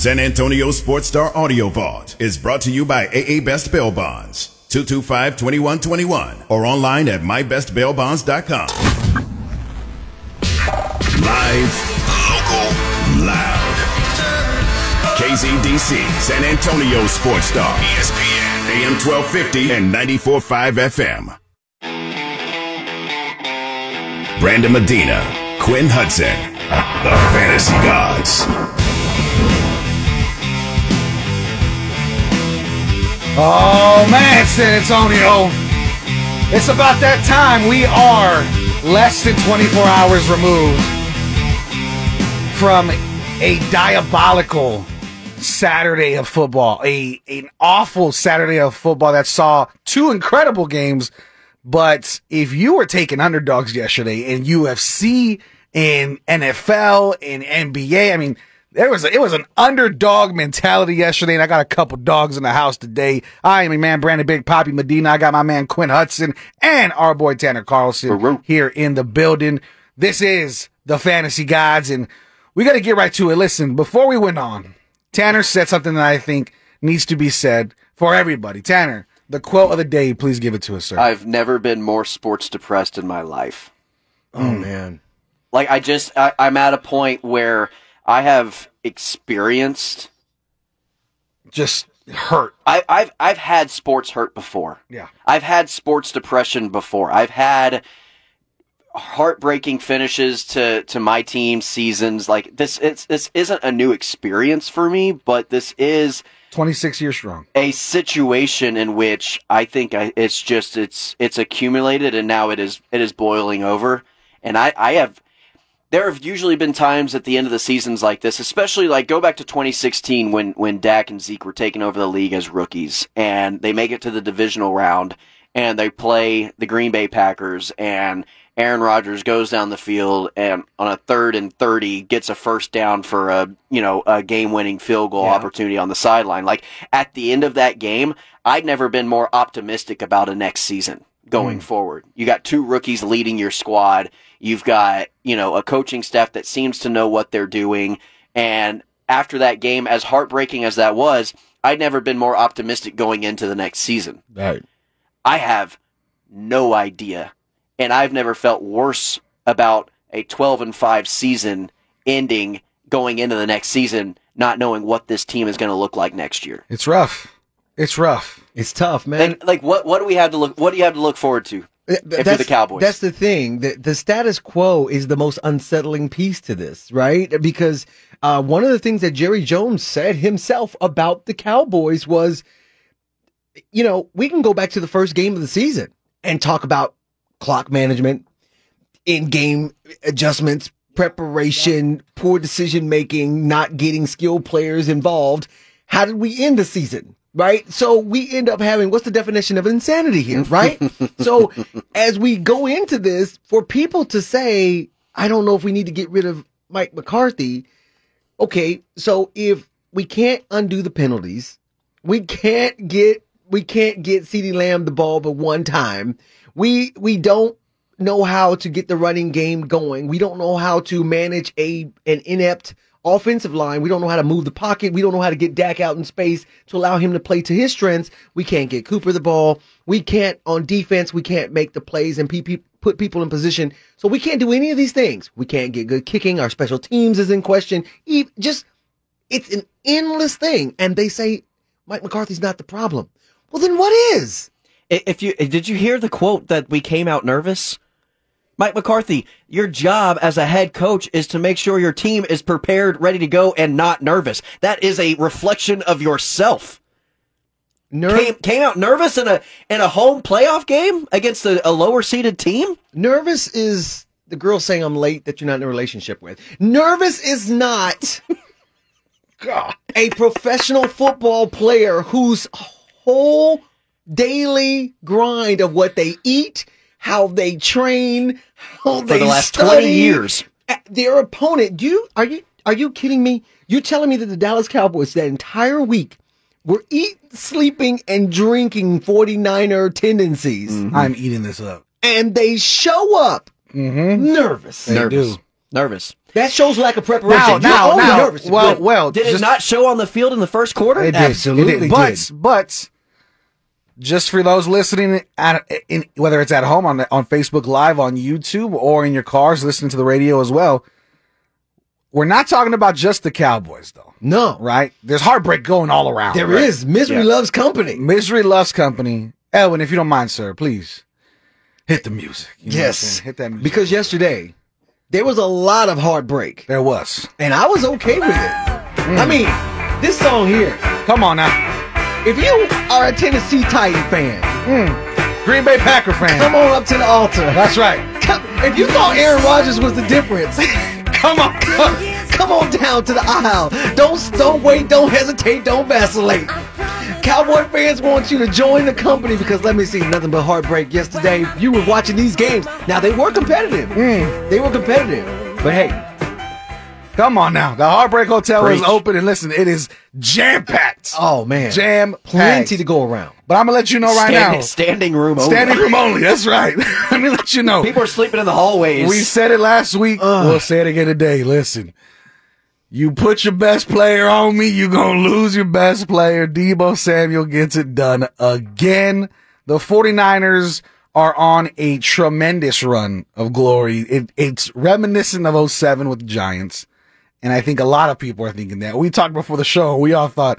San Antonio Sports Star Audio Vault is brought to you by AA Best Bail Bonds, 225-2121, or online at mybestbailbonds.com. Live, local, loud. KZDC, San Antonio Sports Star, ESPN, AM 1250 and 94.5 FM. Brandon Medina, Quinn Hudson, the Fantasy Gods. Oh man, San Antonio. It's about that time. We are less than 24 hours removed from a diabolical Saturday of football. A an awful Saturday of football that saw two incredible games. But if you were taking underdogs yesterday in UFC, in NFL, in NBA, I mean, there was a, it was an underdog mentality yesterday, and I got a couple dogs in the house today. I am a man, Brandon Big Poppy Medina. I got my man Quinn Hudson and our boy Tanner Carlson here in the building. This is the Fantasy Gods, and we got to get right to it. Listen, before we went on, Tanner said something that I think needs to be said for everybody. Tanner, the quote of the day, please give it to us, sir. I've never been more sports depressed in my life. Oh hmm. man. Like I just I, I'm at a point where I have experienced Just hurt. I, I've I've had sports hurt before. Yeah. I've had sports depression before. I've had heartbreaking finishes to to my team seasons. Like this, it's this isn't a new experience for me, but this is 26 years strong. a situation in which I think I, it's just it's it's accumulated and now it is it is boiling over. And I I have there have usually been times at the end of the seasons like this, especially like go back to 2016 when when Dak and Zeke were taking over the league as rookies and they make it to the divisional round and they play the Green Bay Packers and Aaron Rodgers goes down the field and on a third and 30 gets a first down for a, you know, a game winning field goal Yeah. opportunity on the sideline. Like at the end of that game, I'd never been more optimistic about a next season going hmm. forward. You got two rookies leading your squad. You've got, you know, a coaching staff that seems to know what they're doing. And after that game, as heartbreaking as that was, I'd never been more optimistic going into the next season. Right. I have no idea. And I've never felt worse about a 12 and 5 season ending going into the next season, not knowing what this team is going to look like next year. It's rough. It's rough. It's tough, man. Like, like what, what do we have to look, what do you have to look forward to? If you're the Cowboys. That's the thing. The, the status quo is the most unsettling piece to this, right? Because uh, one of the things that Jerry Jones said himself about the Cowboys was, you know, we can go back to the first game of the season and talk about clock management, in game adjustments, preparation, poor decision making, not getting skilled players involved. How did we end the season? Right. So we end up having what's the definition of insanity here, right? so as we go into this, for people to say, I don't know if we need to get rid of Mike McCarthy. Okay. So if we can't undo the penalties, we can't get, we can't get CeeDee Lamb the ball but one time. We, we don't know how to get the running game going. We don't know how to manage a an inept offensive line. We don't know how to move the pocket. We don't know how to get Dak out in space to allow him to play to his strengths. We can't get Cooper the ball. We can't on defense. We can't make the plays and put people in position. So we can't do any of these things. We can't get good kicking. Our special teams is in question. Just it's an endless thing. And they say Mike McCarthy's not the problem. Well, then what is? If you did you hear the quote that we came out nervous? Mike McCarthy, your job as a head coach is to make sure your team is prepared, ready to go, and not nervous. That is a reflection of yourself. Nerve- Came, came out nervous in a in a home playoff game against a, a lower seeded team. Nervous is the girl saying I'm late that you're not in a relationship with. Nervous is not a professional football player whose whole daily grind of what they eat, how they train, how For they the last study, 20 years. Their opponent. Do you are you are you kidding me? You're telling me that the Dallas Cowboys that entire week were eating, sleeping, and drinking 49er tendencies, I'm eating this up. and they show up Mm-hmm. nervous. They do. Nervous. That shows lack of preparation. Now, You're now, now, nervous. well, Good. well, Did it not show on the field in the first quarter? It did. Absolutely It did. But but just for those listening at in, whether it's at home on on Facebook Live on YouTube or in your cars listening to the radio as well, we're not talking about just the Cowboys though, no, right? There's heartbreak going all around. there right? is misery loves company. Misery loves company. Elwin, if you don't mind, sir, please hit the music. You know Yes, hit that music. because yesterday there was a lot of heartbreak, there was. and I was okay with it. Mm. I mean, this song here. Come on now, If you are a Tennessee Titan fan, hmm. Green Bay Packer fan. come on up to the altar. That's right. Come- If you thought Aaron Rodgers was the difference, Come on. come on down to the aisle. Don't don't wait, don't hesitate, don't vacillate. Cowboy fans want you to join the company because let me see, nothing but heartbreak yesterday. You were watching these games. Now they were competitive. Hmm. They were competitive. But hey, Come on now. The Heartbreak Hotel is open and listen, it is jam packed. oh man. Jam Plenty to go around. But I'm gonna let you know right standing, now. standing room only. Standing room only. That's right. Let me let you know. People are sleeping in the hallways. We said it last week. We'll say it again today. Listen. You put your best player on me, you're gonna lose your best player. Deebo Samuel gets it done again. The 49ers are on a tremendous run of glory. It, it's reminiscent of 07 with the Giants. And I think a lot of people are thinking that. We talked before the show. We all thought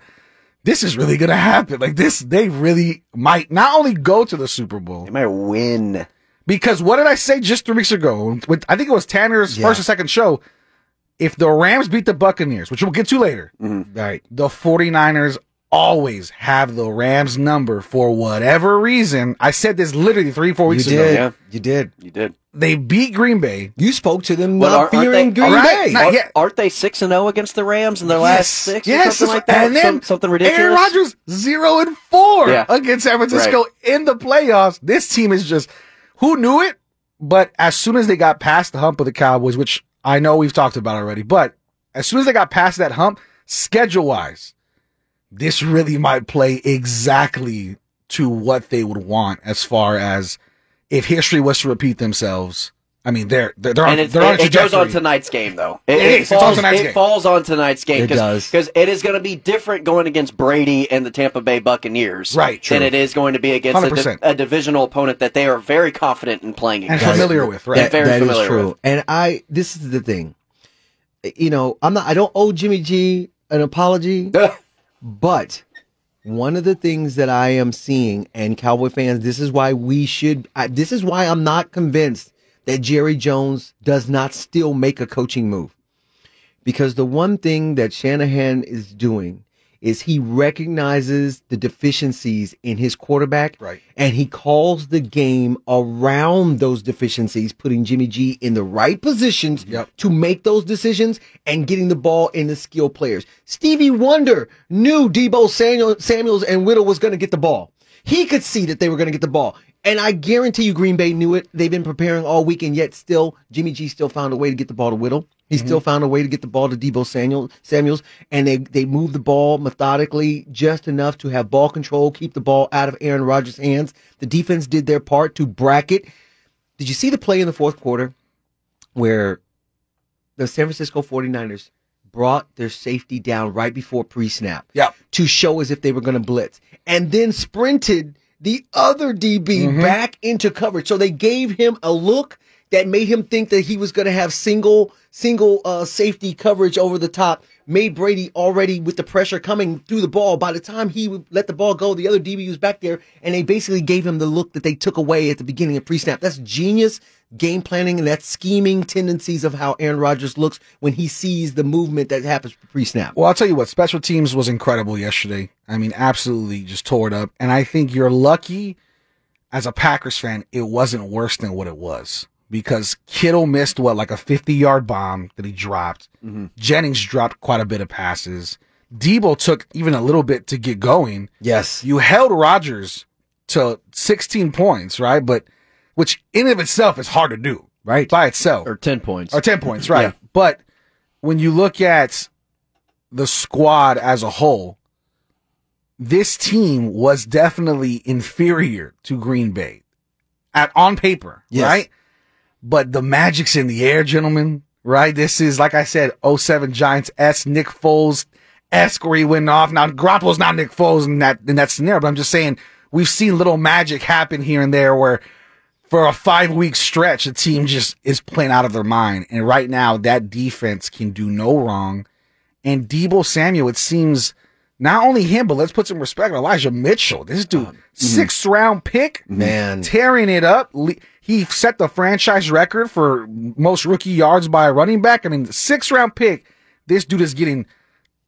this is really going to happen. Like this, they really might not only go to the Super Bowl, They might win. because what did I say just three weeks ago? With, I think it was Tanner's Yeah. first or second show. If the Rams beat the Buccaneers, which we'll get to later, mm-hmm. Right. the 49ers always have the Rams number for whatever reason. I said this literally three, four You weeks did. ago. Yeah. You did. You did. They beat Green Bay. You spoke to them Well, not aren't- aren't fearing they- Green Right, Bay. not Aren't, yet. aren't they six and zero against the Rams in their last six or yes, something like that? And then Some- something ridiculous. Aaron Rodgers zero and four Yeah. against San Francisco in the playoffs. This team is just who knew it? But as soon as they got past the hump of the Cowboys, which I know we've talked about already, but as soon as they got past that hump, schedule wise, this really might play exactly to what they would want as far as if history was to repeat themselves. I mean, they're they're they're on, and it's, they're on a it, it goes on tonight's game, though. It It, is. It's on falls, tonight's it game. falls on tonight's game. It does. Because it is going to be different going against Brady and the Tampa Bay Buccaneers Right, true. than it is going to be against a, di- a divisional opponent that they are very confident in playing and against. familiar with, right? That, Very that is familiar true. with. And I, this is the thing. You know, I'm not, I don't owe Jimmy G an apology, but one of the things that I am seeing, and Cowboy fans, this is why we should, I, this is why I'm not convinced that Jerry Jones does not still make a coaching move. Because the one thing that Shanahan is doing is he recognizes the deficiencies in his quarterback Right. and he calls the game around those deficiencies, putting Jimmy G in the right positions Yep. to make those decisions and getting the ball in the skill players. Stevie Wonder knew Deebo Samuel, Samuels and Whittle was going to get the ball. He could see that they were going to get the ball. And I guarantee you Green Bay knew it. They've been preparing all week and yet still Jimmy G still found a way to get the ball to Whittle. He mm-hmm. still found a way to get the ball to Deebo Samuel, Samuels and they they moved the ball methodically just enough to have ball control, keep the ball out of Aaron Rodgers' hands. The defense did their part to bracket. Did you see the play in the fourth quarter where the San Francisco 49ers brought their safety down right before pre-snap? Yep. to show as if they were going to blitz and then sprinted the other DB mm-hmm. back into coverage. So they gave him a look that made him think that he was going to have single, single, uh, safety coverage over the top. Made Brady already with the pressure coming through the ball. By the time he let the ball go, the other DB was back there and they basically gave him the look that they took away at the beginning of pre-snap. That's genius game planning and that scheming tendencies of how Aaron Rodgers looks when he sees the movement that happens pre-snap. Well, I'll tell you what, special teams was incredible yesterday. I mean, absolutely just tore it up. And I think you're lucky as a Packers fan, it wasn't worse than what it was because Kittle missed what, like a 50 yard bomb that he dropped. Mm-hmm. Jennings dropped quite a bit of passes. Deebo took even a little bit to get going. Yes. You held Rodgers to 16 points, right? But which in of itself is hard to do Right. by itself or 10 points. or 10 points, right? Yeah. But when you look at the squad as a whole, this team was definitely inferior to Green Bay at on paper, Yes. right? But the magic's in the air, gentlemen. right? This is, like I said, 07 Giants S, Nick Foles esque where he went off. Now, Garoppolo's not Nick Foles in that, in that scenario, but I'm just saying we've seen little magic happen here and there where for a five week stretch, the team just is playing out of their mind. And right now, that defense can do no wrong. And Deebo Samuel, it seems not only him, but let's put some respect on Elijah Mitchell. This dude, um, mm-hmm. sixth round pick, Man. tearing it up. Le- He set the franchise record for most rookie yards by a running back. I mean, sixth round pick. This dude is getting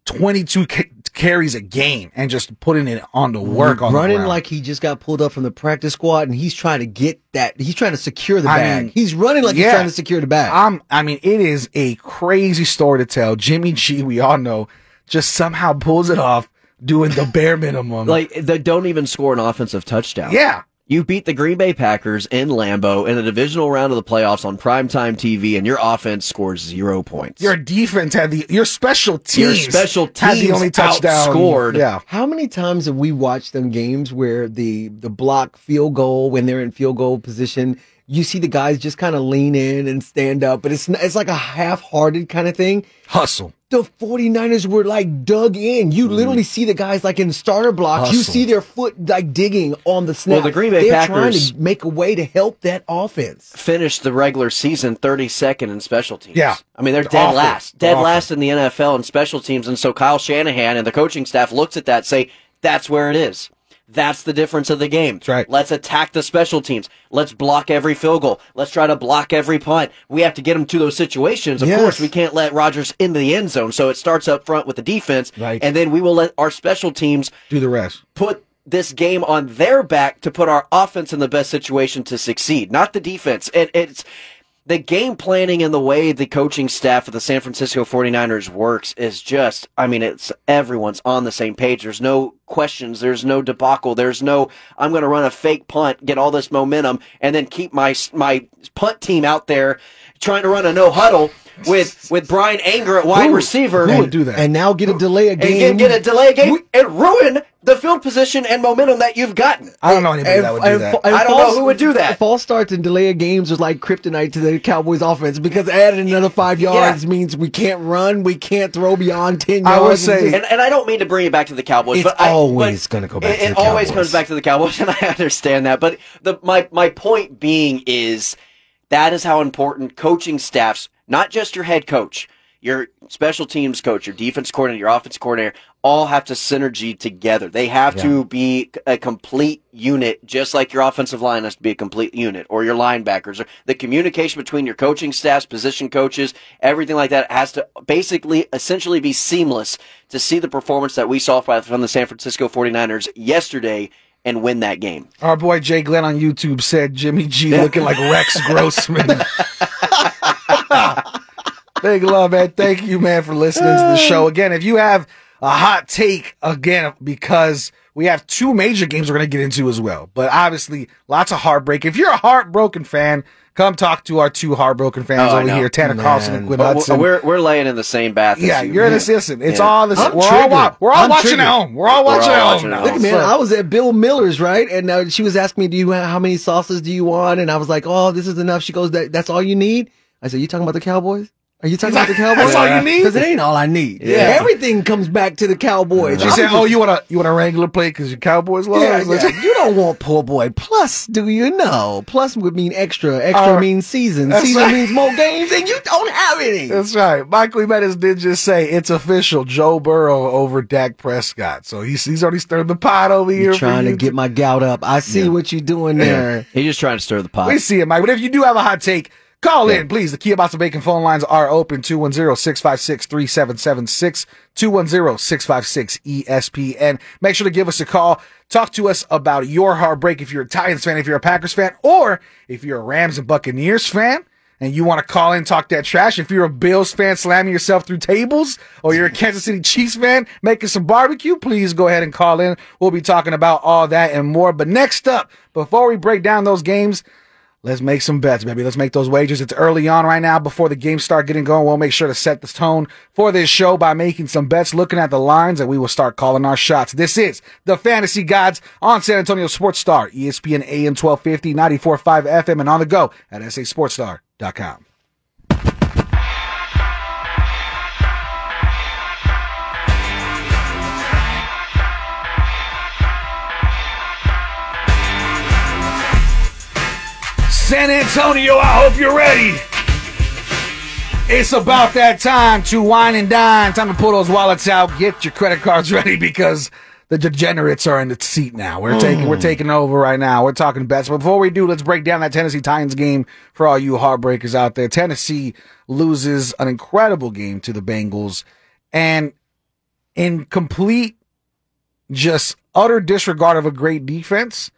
22 ca- carries a game and just putting it on the work on the running ground. like he just got pulled up from the practice squad and he's trying to get that he's trying to secure the I bag. mean, he's running like he's trying to secure the bag. I'm, I mean, it is a crazy story to tell. Jimmy G, we all know, just somehow pulls it off doing the bare minimum. Like they don't even score an offensive touchdown. yeah. You beat the Green Bay Packers in Lambeau in the divisional round of the playoffs on primetime TV, and your offense scores zero points. Your defense had the, your special teams, Your special teams had the only touchdown. scored. Yeah. How many times have we watched them games where the the block field goal when they're in field goal position, you see the guys just kind of lean in and stand up, but it's it's like a half-hearted kind of thing. Hustle. The 49ers were like dug in. You mm. literally see the guys like in starter blocks. You see their foot like digging on the snap. Well, the Green Bay They're Packers- trying to make a way to help that offense. finished the regular season 32nd in special teams. Yeah. I mean, they're dead Awful. last. Dead last in the NFL in special teams. And so Kyle Shanahan and the coaching staff looks at that and say, that's where it is. That's the difference of the game. That's right. Let's attack the special teams. Let's block every field goal. Let's try to block every punt. We have to get them to those situations. Of Yes. course, we can't let Rodgers into the end zone. So it starts up front with the defense. Right. And then we will let our special teams Do the rest. put this game on their back to put our offense in the best situation to succeed, not the defense. And it's the game planning and the way the coaching staff of the San Francisco 49ers works is just, I mean, it's everyone's on the same page. There's no questions. There's no debacle. There's no, I'm going to run a fake punt, get all this momentum, and then keep my, my punt team out there trying to run a no huddle with, with Bryan Anger at wide Who- receiver. who would do that? And now get a delay a and game. get, get a delay game and ruin the field position and momentum that you've gotten. I don't know anybody And- that would do and that. fa- and I don't know who would do that. False starts and delay of games was like kryptonite to the Cowboys offense because adding another five yards means we can't run, we can't throw beyond ten I yards. would say- And, and I don't mean to bring it back to the Cowboys, It's but I, always gonna go back It, to it the always comes back to the Cowboys, and I understand that. But the my my point being is that is how important coaching staffs, not just your head coach, your special teams coach, your defense coordinator, your offense coordinator, all have to synergy together. They have to be a complete unit, just like your offensive line has to be a complete unit, or your linebackers, or the communication between your coaching staffs, position coaches, everything like that has to basically, essentially be seamless to see the performance that we saw from the San Francisco 49ers yesterday and win that game. Our boy Jay Glenn on YouTube said Jimmy G looking like Rex Grossman. Big love, man. Thank you, man, for listening to the show. Again, if you have a hot take, again, because we have two major games we're going to get into as well. But obviously, lots of heartbreak. If you're a heartbroken fan, come talk to our two heartbroken fans Oh, over here, Tanner Carlson and Quinn But Hudson. we're, we're laying in the same bath. as yeah, you. you're in this. Listen, it's Yeah. all this. I'm We're all, wa- we're all watching triggered. at home. We're all We're watching all at watching home at home. Look, man, So- I was at Bill Miller's, right? And uh, she was asking me, "Do you how many sauces do you want?" And I was like, "Oh, this is enough." She goes, that, "That's all you need." I said, "You talking about the Cowboys?" Are you talking about the Cowboys? That's all you need? Because it ain't all I need. Yeah. Everything comes back to the Cowboys. She I said, "Oh, you want a you want a regular plate because your Cowboys lost." Yeah, yeah. you don't want poor boy. Plus, do you know? Plus would mean extra. Extra Uh, means season. that's Season right. means more games, and you don't have any. That's right. Michael Jimenez did just say it's official. Joe Burrow over Dak Prescott. So he's he's already stirred the pot over here. You're for trying to you. get my gout up. I see what you're doing there. He's just trying to stir the pot. We see it, Mike. But if you do have a hot take, call in, please. The Kia and Bacon phone lines are open 210-656-3776, 210-656-ESPN. Make sure to give us a call. Talk to us about your heartbreak if you're a Titans fan, if you're a Packers fan, or if you're a Rams and Buccaneers fan. And you want to call in, talk that trash. If you're a Bills fan, slamming yourself through tables, or you're a Kansas City Chiefs fan, making some barbecue, please go ahead and call in. We'll be talking about all that and more. But next up, before we break down those games, Let's make some bets, baby. Let's make those wagers. It's early on right now before the games start getting going. We'll make sure to set the tone for this show by making some bets, looking at the lines, and we will start calling our shots. This is the Fantasy Gods on San Antonio Sports Star, ESPN AM 1250, 94.5 FM, and on the go at sasportstar.com. San Antonio, I hope you're ready. It's about that time to wine and dine. Time to pull those wallets out. Get your credit cards ready because the degenerates are in the seat now. We're taking we're mm. taking over right now. We're talking bets. But before we do, let's break down that Tennessee Titans game for all you heartbreakers out there. Tennessee loses an incredible game to the Bengals, and in complete just utter disregard of a great defense.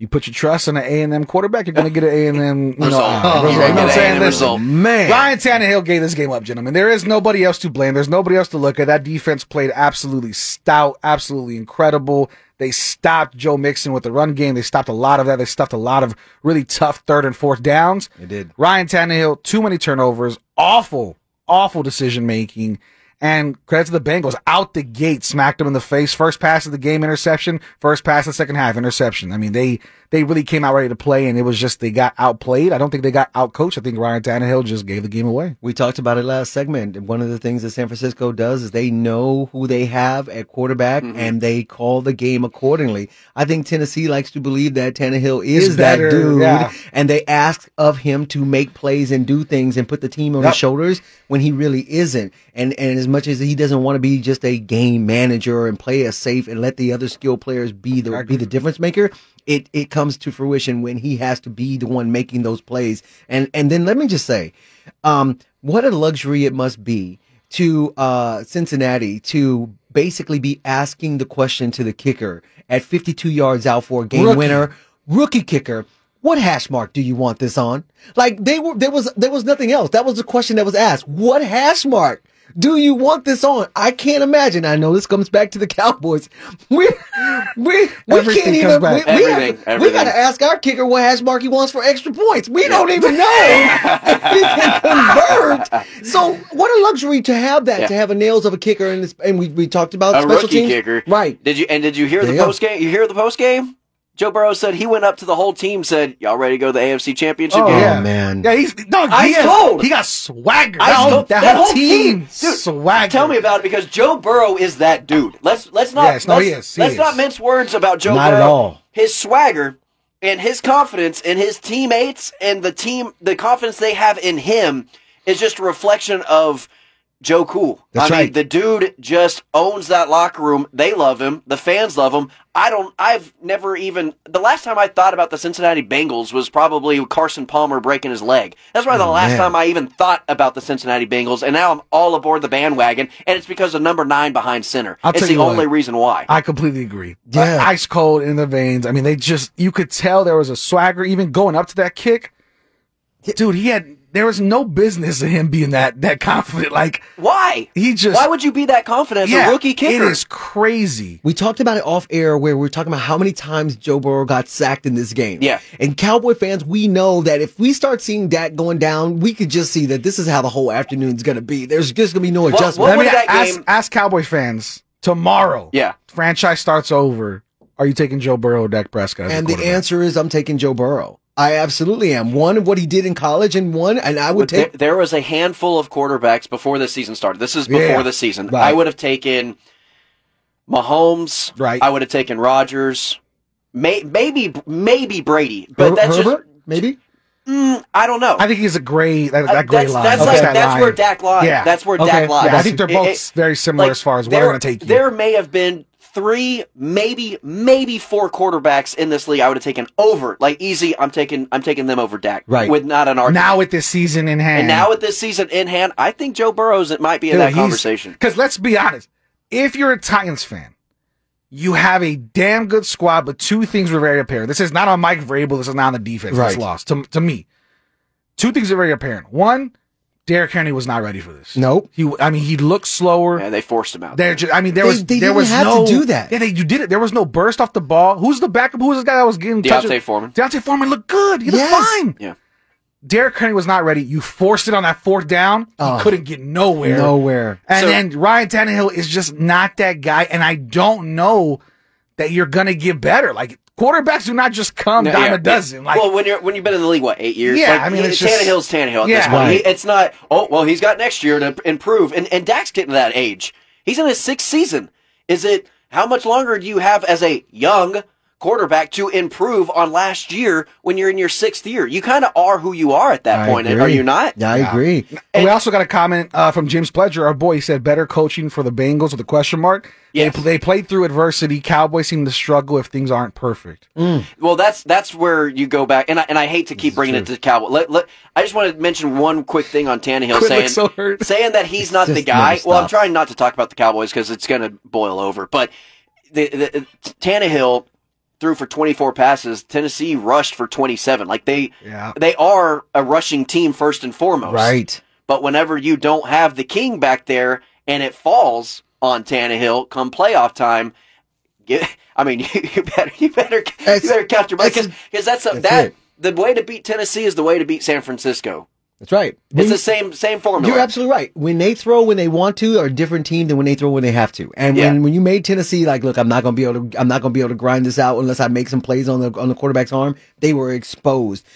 You put your trust in an A and M quarterback, you're going to get an A and M you know, Result. You're gonna know what I'm get saying? A&M Listen, result. Man. Ryan Tannehill gave this game up, gentlemen. There is nobody else to blame. There's nobody else to look at. That defense played absolutely stout, absolutely incredible. They stopped Joe Mixon with the run game. They stopped a lot of that. They stopped a lot of really tough third and fourth downs. They did. Ryan Tannehill, too many turnovers, awful, awful decision making. And credit to the Bengals, out the gate, smacked them in the face. First pass of the game, interception. First pass of the second half, interception. I mean, they they really came out ready to play, and it was just they got outplayed. I don't think they got outcoached. I think Ryan Tannehill just gave the game away. We talked about it last segment. One of the things that San Francisco does is they know who they have at quarterback mm-hmm. and they call the game accordingly. I think Tennessee likes to believe that Tannehill is Is that better, dude yeah. and they ask of him to make plays and do things and put the team on Yep. his shoulders when he really isn't. And and as much as he doesn't want to be just a game manager and play as safe and let the other skill players be the be the difference maker, it it comes to fruition when he has to be the one making those plays. And and then let me just say, um, what a luxury it must be to uh, Cincinnati to basically be asking the question to the kicker at 52 yards out for a game Rookie. winner, rookie kicker. What hash mark do you want this on? Like they were, there was, there was nothing else. That was the question that was asked. What hash mark do you want this on? I can't imagine. I know this comes back to the Cowboys. We, we, we Everything can't even. We, we, Everything, have- we got to ask our kicker what hash mark he wants for extra points. We don't even know if he can convert. So what a luxury to have that, Yeah. to have a nails of a kicker, and this, and we we talked about a special rookie teams, kicker. right? Did you and did you hear There the you post game? You hear the post game? Joe Burrow said he went up to the whole team, said, "Y'all ready to go to the AFC Championship Oh, game?" yeah. Oh, man. Yeah, he's no, he, Ice has- cold. he got swagger. Ice That whole, cold. that That whole whole team, team. Dude, swagger. Tell me about it because Joe Burrow is that dude. Let's let's not Yes, no, let's, he is. He let's is. not mince words about Joe Not at all. His swagger and his confidence in his teammates and the team the confidence they have in him is just a reflection of Joe Cool. That's I mean, right. the dude just owns that locker room. They love him. The fans love him. I don't. I've never even. The last time I thought about the Cincinnati Bengals was probably Carson Palmer breaking his leg. That's probably the last man. time I even thought about the Cincinnati Bengals, and now I'm all aboard the bandwagon, and it's because of number nine behind center. I'll it's the you what. only reason why. I completely agree. Yeah. Uh, ice cold in the veins. I mean, they just, you could tell there was a swagger even going up to that kick. Dude, he had, there was no business in him being that, that confident. Like, why? he just, Why would you be that confident as yeah, a rookie kicker? It is crazy. We talked about it off air where we were talking about how many times Joe Burrow got sacked in this game. Yeah. And Cowboy fans, we know that if we start seeing that going down, we could just see that this is how the whole afternoon's going to be. There's just going to be no adjustment. what Let me would that ask, game- ask Cowboy fans tomorrow. Yeah. Franchise starts over. Are you taking Joe Burrow or Dak Prescott? as and the answer is I'm taking Joe Burrow. I absolutely am. One, of what he did in college, and one, and I would There, take. there was a handful of quarterbacks before the season started. This is before Yeah. the season. Right. I would have taken Mahomes. Right. I would have taken Rodgers. May, maybe maybe Brady, but Her- that's Herbert, maybe? just I don't know. I think he's a great, that, Uh, that great that's line. that's Okay. like That that's line. where Dak lies. Yeah. That's where Okay. Dak lies. Yeah, I think they're both it- very similar like, as far as where there, they're going to take you. There may have been three, maybe maybe four quarterbacks in this league I would have taken over. Like easy, I'm taking I'm taking them over Dak. Right. With not an argument. now with this season in hand. and now with this season in hand, I think Joe Burrow's it might be in that conversation. Because let's be honest, if you're a Titans fan, you have a damn good squad, but two things were very apparent. This is not on Mike Vrabel. This is not on the defense that's Right. lost. To, to me, two things are very apparent. One, Derrick Henry was not ready for this. Nope. He, I mean, he looked slower. Yeah, they forced him out. There, ju- I mean, there They- was they there didn't was have to no do that. Yeah, they, you did it. There was no burst off the ball. Who's the backup? Who was this guy that was getting D'Onta touches? Foreman. D'Onta Foreman looked good. He looked Yes. fine. Yeah. Derrick Henry was not ready. You forced it on that fourth down. He Oh. couldn't get nowhere. Nowhere. And So- then Ryan Tannehill is just not that guy. And I don't know that you're gonna get better. Like quarterbacks do not just come No, dime yeah, a dozen. Like well, when you're when you've been in the league, what eight years? Yeah, Like, I mean, it's just- Tannehill's Tannehill at Yeah. this point. Right. He- it's not. Oh well, he's got next year to improve, and and Dak's getting to that age. He's in his sixth season. Is it how much longer do you have as a young quarterback to improve on last year when you're in your sixth year. You kind of are who you are at that I point, agree. are you not? Yeah, I agree. And we also got a comment uh, from James Pledger, our boy. He said, "Better coaching for the Bengals with a question mark." Yes. They, they played through adversity. Cowboys seem to struggle if things aren't perfect. Well, that's that's where you go back, and I, and I hate to keep bringing it to Cowboy. Let, let, I just want to mention one quick thing on Tannehill Quinn saying so saying that he's not the guy. Well, I'm trying not to talk about the Cowboys because it's going to boil over. But the, the Tannehill threw for 24 passes. Tennessee rushed for 27. Like they Yeah. they are a rushing team first and foremost. Right. But whenever you don't have the king back there and it falls on Tannehill come playoff time, get, I mean, you, you better you better you better count your money because that's, a, that's that it. the way to beat Tennessee is the way to beat San Francisco. That's right. It's When- the same same formula. You're absolutely right. When they throw when they want to, are a different team than when they throw when they have to. And Yeah. when, when you made Tennessee like, look, I'm not gonna be able to I'm not gonna be able to grind this out unless I make some plays on the on the quarterback's arm, they were exposed.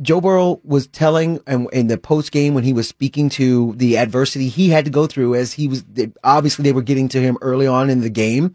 Joe Burrow was telling and in the post game when he was speaking to the adversity he had to go through as he was obviously they were getting to him early on in the game.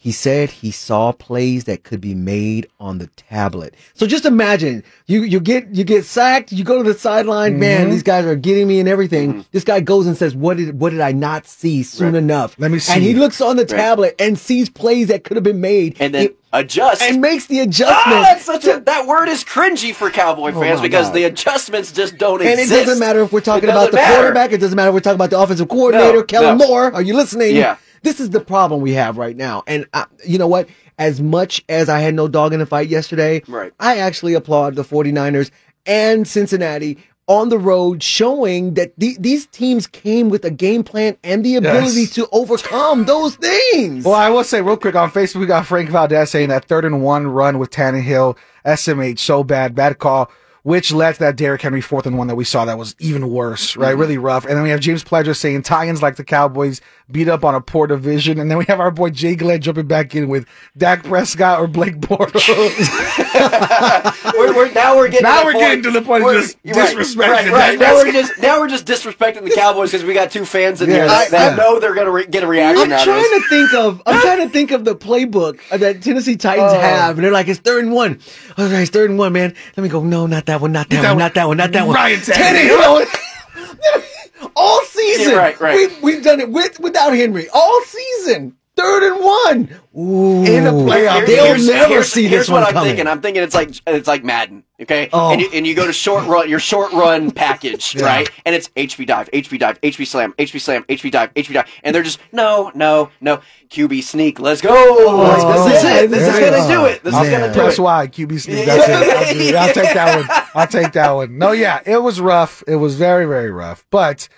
He said he saw plays that could be made on the tablet. So just imagine you you get you get sacked, you go to the sideline, Mm-hmm. man, these guys are getting me and everything. This guy goes and says, "What did what did I not see soon enough?" Let me see. And he looks on the tablet and sees plays that could have been made, and then It- adjust. and makes the Ah, adjustment. that's such a, that word is cringy for Cowboy Oh fans my because God. the adjustments just don't exist. and it doesn't matter if we're talking about the matter. quarterback. It doesn't matter if we're talking about the offensive coordinator, No, Kellen no. Moore. Are you listening? Yeah. This is the problem we have right now. And I, you know what? As much as I had no dog in the fight yesterday, Right. I actually applaud the 49ers and Cincinnati on the road showing that the, these teams came with a game plan and the ability Yes. to overcome those things. Well, I will say real quick on Facebook, we got Frank Valdez saying that third and one run with Tannehill, SMH, so bad, bad call, which led to that Derrick Henry fourth and one that we saw that was even worse, right? Mm-hmm. Really rough. And then we have James Pledger saying Titans like the Cowboys beat up on a poor division. And then we have our boy Jay Glenn jumping back in with Dak Prescott or Blake Bortles. we're, we're, now we're getting Now to the we're point- getting to the point of we're- just right, disrespecting Right, the right. Dak Now we're just now we're just disrespecting the Cowboys because we got two fans in Yeah, here that, I- that yeah. know they're gonna re- get a reaction I'm trying to think of I'm trying to think of the playbook that Tennessee Titans Oh. have, and they're like, it's third and one. All right, it's third and one, man. Let me go. No, not that one. Not that, that one. one. Not that one. Not that one. Ryan Tannehill. Tannehill. All season, Yeah, right, right. We've, we've done it with without Henry all season. Third and one. Ooh. In the playoff. They'll Here's- never here's- see here's this what one I'm coming. thinking. I'm thinking it's like it's like Madden, okay? Oh. And, you, and you go to short run your short run package, right? And it's HB dive, HB dive, HB slam, HB slam, HB dive, HB dive, and they're just no, no, no. QB sneak, let's go. Oh, this is it. This is gonna do it. This I'll is gonna do press it. Y, QB sneak. That's it. I'll, do it. I'll take that one. I'll take that one. No, yeah, it was rough. It was very, very rough. But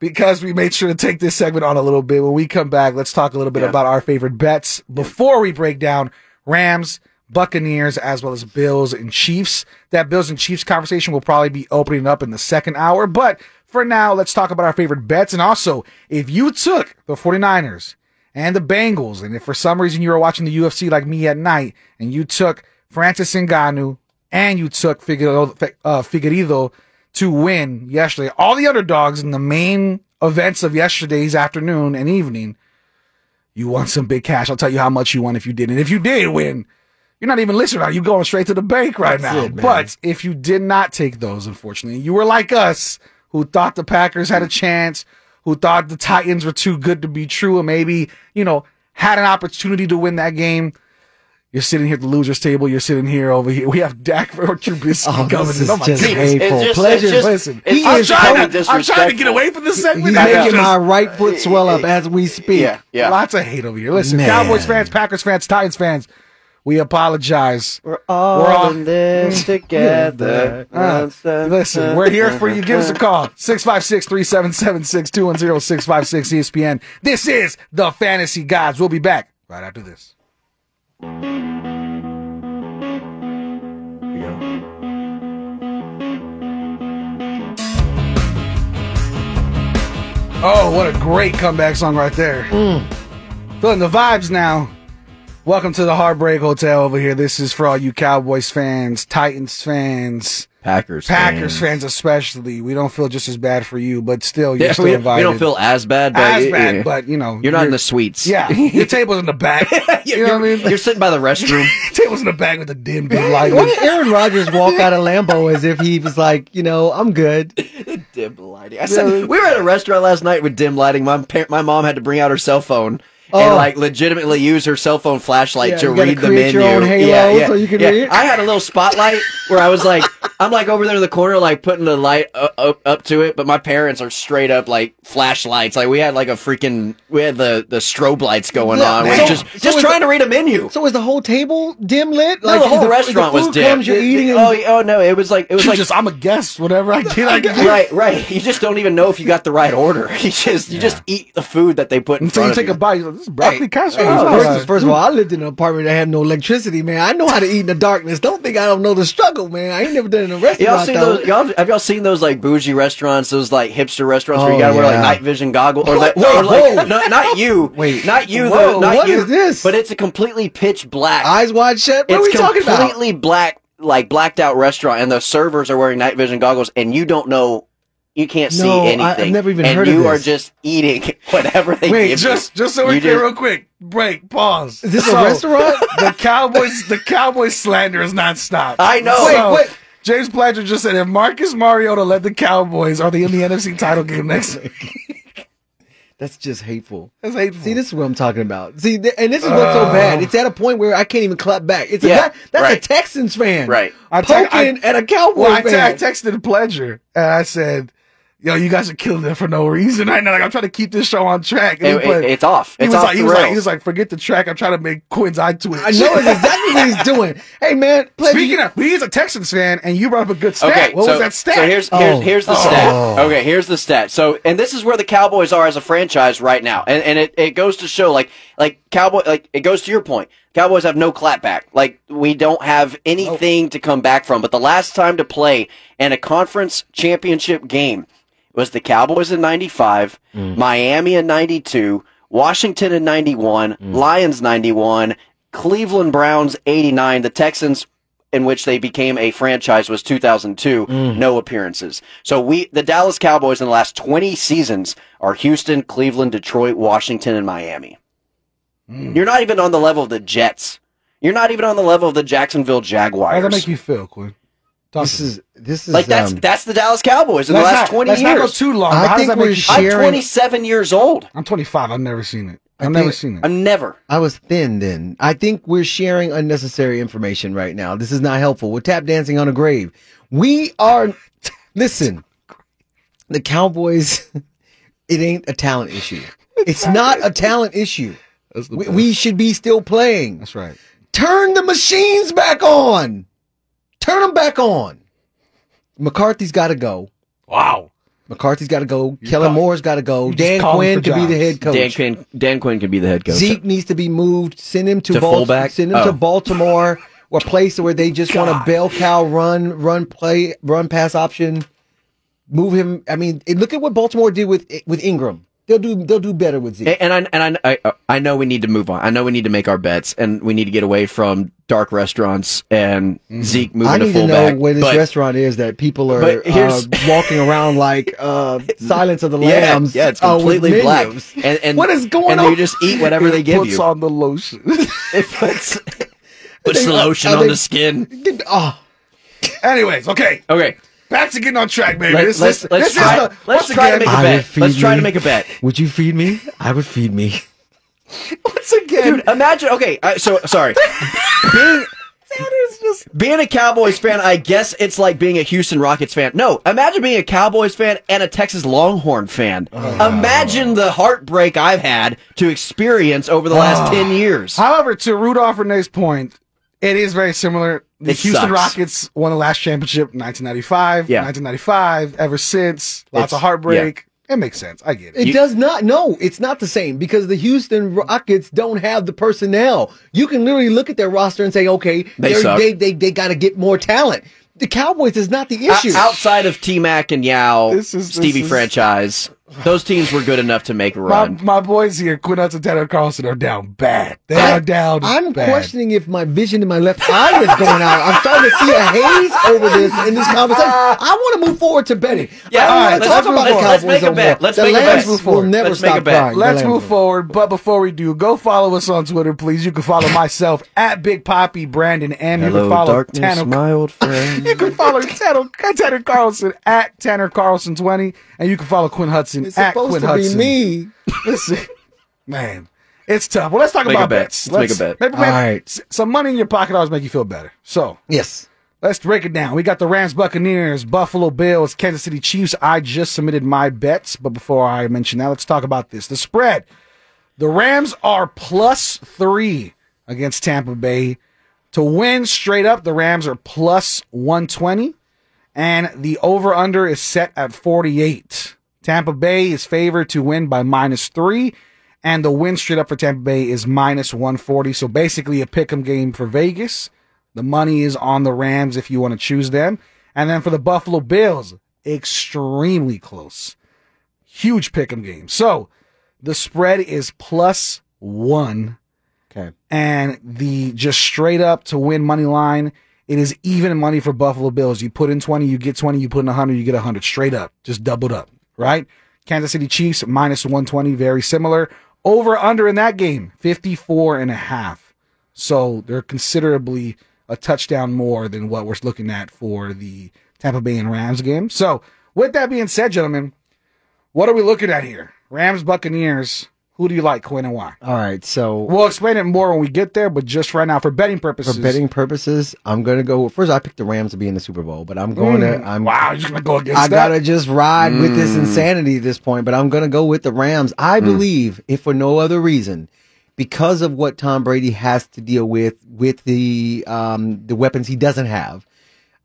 because we made sure to take this segment on a little bit, when we come back, let's talk a little bit Yeah. about our favorite bets before we break down Rams, Buccaneers, as well as Bills and Chiefs. That Bills and Chiefs conversation will probably be opening up in the second hour. But for now, let's talk about our favorite bets. And also, if you took the 49ers and the Bengals, and if for some reason you were watching the UFC like me at night, and you took Francis Ngannou and you took Figueroa, uh, Figueiredo to win yesterday, all the underdogs in the main events of yesterday's afternoon and evening, you won some big cash. I'll tell you how much you won if you did. And if you did win, you're not even listening. Are You're going straight to the bank right That's now? it, but if you did not take those, unfortunately, you were like us who thought the Packers had a chance, who thought the Titans were too good to be true, and maybe, you know, had an opportunity to win that game. You're sitting here at the losers table. You're sitting here over here. We have Dak or Trubisky Oh, coming this is Oh my just goodness. hateful. It's just- Pleasure. it's just- Listen, it's I'm just trying, to, I'm trying to get away from this segment. He's making just- my right foot swell up as we speak. Yeah, yeah. Lots of hate over here. Listen, Man. Cowboys fans, Packers fans, Titans fans, we apologize. We're all, We're all- in this together. Uh, listen, we're here for you. Give us a call. 656-3776-210-656 ESPN. This is the Fantasy Gods. We'll be back right after this. Oh, what a great comeback song right there. Mm. Feeling the vibes now. Welcome to the Heartbreak Hotel over here. This is for all you Cowboys fans, Titans fans, Packers. Packers fans. fans especially, we don't feel just as bad for you, but still, you're Yeah, still we, we don't feel as bad, but as y- bad, yeah. but you know, you're not in the suites. Yeah, your table's in the back. you're, know what I mean? you're sitting by the restroom. table's in the back with the dim, dim light. Why did Aaron Rodgers walk out of Lambeau as if he was like, you know, I'm good? dim lighting. I said we were at a restaurant last night with dim lighting. My my mom had to bring out her cell phone. And Oh. like legitimately use her cell phone flashlight Yeah, to read the menu. your own halo so you can read? I had a little spotlight where I was like, I'm like over there in the corner, like putting the light up, up, up to it. But my parents are straight up like flashlights. Like we had like a freaking, we had the the strobe lights going Yeah, on. so- We're just so just is trying to read a menu. So was the whole table dim lit? No, the whole restaurant was food dim. Comes, you're The- the- eating. and- oh, oh no, it was like it was like just, I'm a guest. Whatever I get, I get. right, right. You just don't even know if you got the right order. You just you just eat the food that they put in Until you front take a bite, you're like, this is broccoli Hey, casserole. hey, It's first, first of all, I lived in an apartment that had no electricity, man. I know how to eat in the darkness. Don't think I don't know the struggle, man. I ain't never done it in a restaurant. Y'all seen though. those? Y'all, have y'all seen those like bougie restaurants? Those like hipster restaurants where Oh, you gotta wear like night vision goggles, or like, Wait, or like no, not you, Wait. not you, Whoa, the, not what you. is this? But it's a completely pitch black. Eyes wide shut. What are we talking about? completely black, like blacked out restaurant, and the servers are wearing night vision goggles, and you don't know. You can't see No, I- anything. I've never even and heard of you are just eating whatever they Wait, give just you. just so we're clear, real quick. Break. Pause. Is this a So, restaurant? The Cowboys. The Cowboys slander is not stopped. I know. Wait, So, what? James Blanchard just said if Marcus Mariota led the Cowboys, are they in the NFC title game next week? That's just hateful. That's hateful. See, this is what I'm talking about. See, th- and this is what's so uh. bad. It's at a point where I can't even clap back. It's Yeah, a, that, that's a. Texans fan, Right. I te- Poking I- at a Cowboy well, I, te- I texted Pledger and I said, "Yo, you guys are killing it for no reason right now. Like I'm trying to keep this show on track." It- he it- it's off. He It's was off like, he the was like, rails. he was like, forget the track. I'm trying to make Quinn's eye twitch. I know exactly what he's doing. Hey, man, Pledger, Speaking you- of, he's a Texans fan, and you brought up a good stat. Okay, what so, was that stat? So here's here's, Oh. here's the Oh. stat. Okay, here's the stat. So and this is where the Cowboys are as a franchise right now, and and it, it goes to show like like Cowboy like it goes to your point. Cowboys have no clapback. Like we don't have anything to come back from. But the last time to play in a conference championship game was the Cowboys in '95, mm. Miami in '92, Washington in '91, mm. Lions '91, Cleveland Browns '89, the Texans in which they became a franchise was 2002. Mm. No appearances. So we, the Dallas Cowboys in the last 20 seasons are Houston, Cleveland, Detroit, Washington, and Miami. You're not even on the level of the Jets. You're not even on the level of the Jacksonville Jaguars. How does Jaguars. that make you feel, Quinn? Talk this is this is like that's um, that's the Dallas Cowboys in the last not- 20 let's not go years. too long. I but how think we're you sh- feel? I'm 27 years old. I'm 25. I've never seen it. I've I never seen it. I'm never. I was thin then. I think we're sharing unnecessary information right now. This is not helpful. We're tap dancing on a grave. We are. Listen, the Cowboys. It ain't a talent issue. It's not a talent issue. That's the We, we should be still playing. That's right. Turn the machines back on. Turn them back on. McCarthy's got to go. Wow. McCarthy's got to go. Kellen call- Moore's got to go. Dan Quinn for to be the head coach. Dan Quinn, Dan Quinn can be the head coach. Zeke needs to be moved. Send him to, To Baltimore. fullback? Send him Oh. to Baltimore, or a place where they just want a God. bell cow run, run play, run pass option. Move him. I mean, look at what Baltimore did with with Ingram. They'll do they'll do better with Zeke. And I and I, I I know we need to move on. I know we need to make our bets, and we need to get away from dark restaurants and Zeke moving I need to fullback. know where this but- restaurant is that people are uh, walking around like uh, Silence of the Lambs. yeah, it's uh, completely black. And, and What is going and on? you just eat whatever they It give puts you. on the lotion. It puts puts the lotion on they- the skin. Oh, Anyways, okay. Okay, Back to getting on track, baby. let, this, let's this, let's this try is the, let's once try to make a I would bet. Let's try to make a bet. would you feed me? I would feed me. once again. Dude, imagine. Okay, I, so sorry. being being a Cowboys fan, I guess it's like being a Houston Rockets fan. No, imagine being a Cowboys fan and a Texas Longhorn fan. Oh. Imagine the heartbreak I've had to experience over the last oh. ten years. However, to Rudolph Renee's point, it is very similar. The It Houston sucks. Rockets won the last championship in 1995. Yeah. 1995. Ever since, lots It's- of heartbreak. It makes sense. I get it. It You- does not. No, it's not the same because the Houston Rockets don't have the personnel. You can literally look at their roster and say, okay, They they they they got to get more talent. The Cowboys is not the O- issue. outside of T Mac and Yao, This is- this Stevie is- franchise. Those teams were good enough to make a My, run. my boys here, Quinn Hudson, Tanner Carlson, are down bad. They I- are down. I'm bad. questioning if my vision in my left eye is going out. I'm starting to see a haze over this in this conversation. I want to move forward to betting. Yeah, I don't all want let's talk move about the forward. Cowboys Let's make a bet. Let's the make a Lambs bet. Move will forward. never Let's make stop a bet. crying. Let's move forward. But before we do, go follow us on Twitter, please. You can follow myself at Big Poppy Brandon, and you can follow darkness, Tanner. my old friend. You can follow Tanner, Tanner Carlson at Tanner Carlson twenty, and you can follow Quinn Hudson It's at supposed Quinn to Hudson. be me. Listen, man, it's tough. Well, let's talk Make a about bet. bets. Let's make a bet. Maybe, All maybe right. some money in your pocket always make you feel better. So Yes. Let's break it down. We got the Rams, Buccaneers, Buffalo Bills, Kansas City Chiefs. I just submitted my bets, but before I mention that, let's talk about this. The spread. The Rams are plus three against Tampa Bay. To win straight up, the Rams are plus 120, and the over under is set at 48. Tampa Bay is favored to win by minus three, and the win straight up for Tampa Bay is minus 140. So basically, a pick 'em game for Vegas. The money is on the Rams if you want to choose them. And then for the Buffalo Bills, extremely close. Huge pick 'em game. So the spread is plus one Okay. and the just straight up to win money line. It is even money for Buffalo Bills. You put in 20, you get 20, you put in 100, you get 100 straight up. Just doubled up, right? Kansas City Chiefs minus 120, very similar. Over under in that game, 54 and a half. So they're considerably a touchdown more than what we're looking at for the Tampa Bay and Rams game. So with that being said, gentlemen, what are we looking at here? Rams, Buccaneers. Who do you like, Quinn, and why? All right. So We'll explain it more when we get there, but just right now, for betting purposes. for betting purposes, I'm gonna go. First, I picked the Rams to be in the Super Bowl, but I'm going to. I'm Mm. wow, you're gonna go against I that? gotta just ride with this insanity at this point, but I'm gonna go with the Rams. I believe, if for no other reason, because of what Tom Brady has to deal with with the um, the weapons he doesn't have,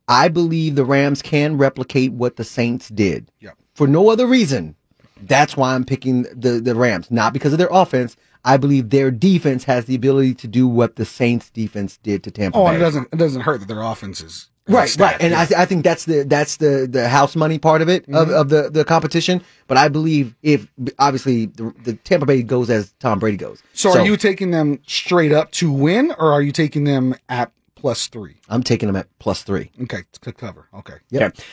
I believe the Rams can replicate what the Saints did. Yep. For no other reason, that's why I'm picking the the Rams, not because of their offense. I believe their defense has the ability to do what the Saints defense did to Tampa Oh, Bay. it doesn't it doesn't hurt that their offense is Right, stat, right, and yeah. I, th- I think that's the that's the the house money part of it of, mm-hmm. of the the competition. But I believe if obviously the, the Tampa Bay goes as Tom Brady goes. so, are you taking them straight up to win, or are you taking them at plus three? I'm taking them at plus three. Okay, to cover. Okay, Yep. Okay.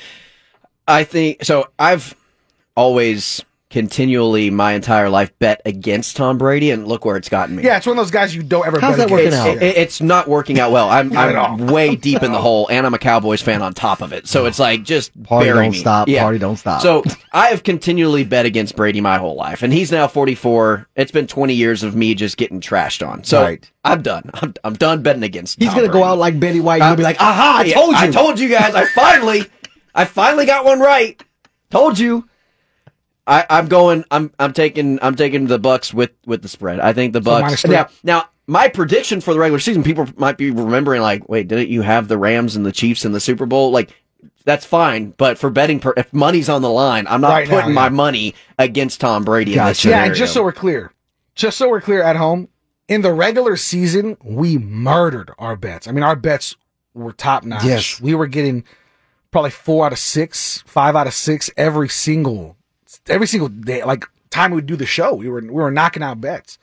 I think so. I've always continually my entire life bet against Tom Brady, and look where it's gotten me. yeah, it's one of those guys you don't ever. How's bet that working against. out? It- it's not working out well. I'm I'm way deep in the hole, and I'm a Cowboys fan on top of it. So it's like just Party bury don't me. stop, Yeah. party don't stop. So I have continually bet against Brady my whole life, and he's now 44. It's been 20 years of me just getting trashed on. So Right. I'm done. I'm, I'm done betting against. He's Tom gonna go out like Betty White. He'll be like, "Aha! I Yeah, told you." I told you guys. I finally, I finally got one right. Told you. I, I'm going. I'm. I'm taking. I'm taking the Bucks with with the spread. I think the minus Bucks. three. now, now, my prediction for the regular season, people might be remembering like, wait, didn't you have the Rams and the Chiefs in the Super Bowl? Like, that's fine. But for betting, per, if money's on the line, I'm not Right now, putting yeah. my money against Tom Brady in this Gotcha. Yeah, and just so we're clear, just so we're clear at home, in the regular season, we murdered our bets. I mean, our bets were top notch. Yes. We were getting probably four out of six, five out of six every single, every single day. Like time we would do the show, we were we were knocking out bets.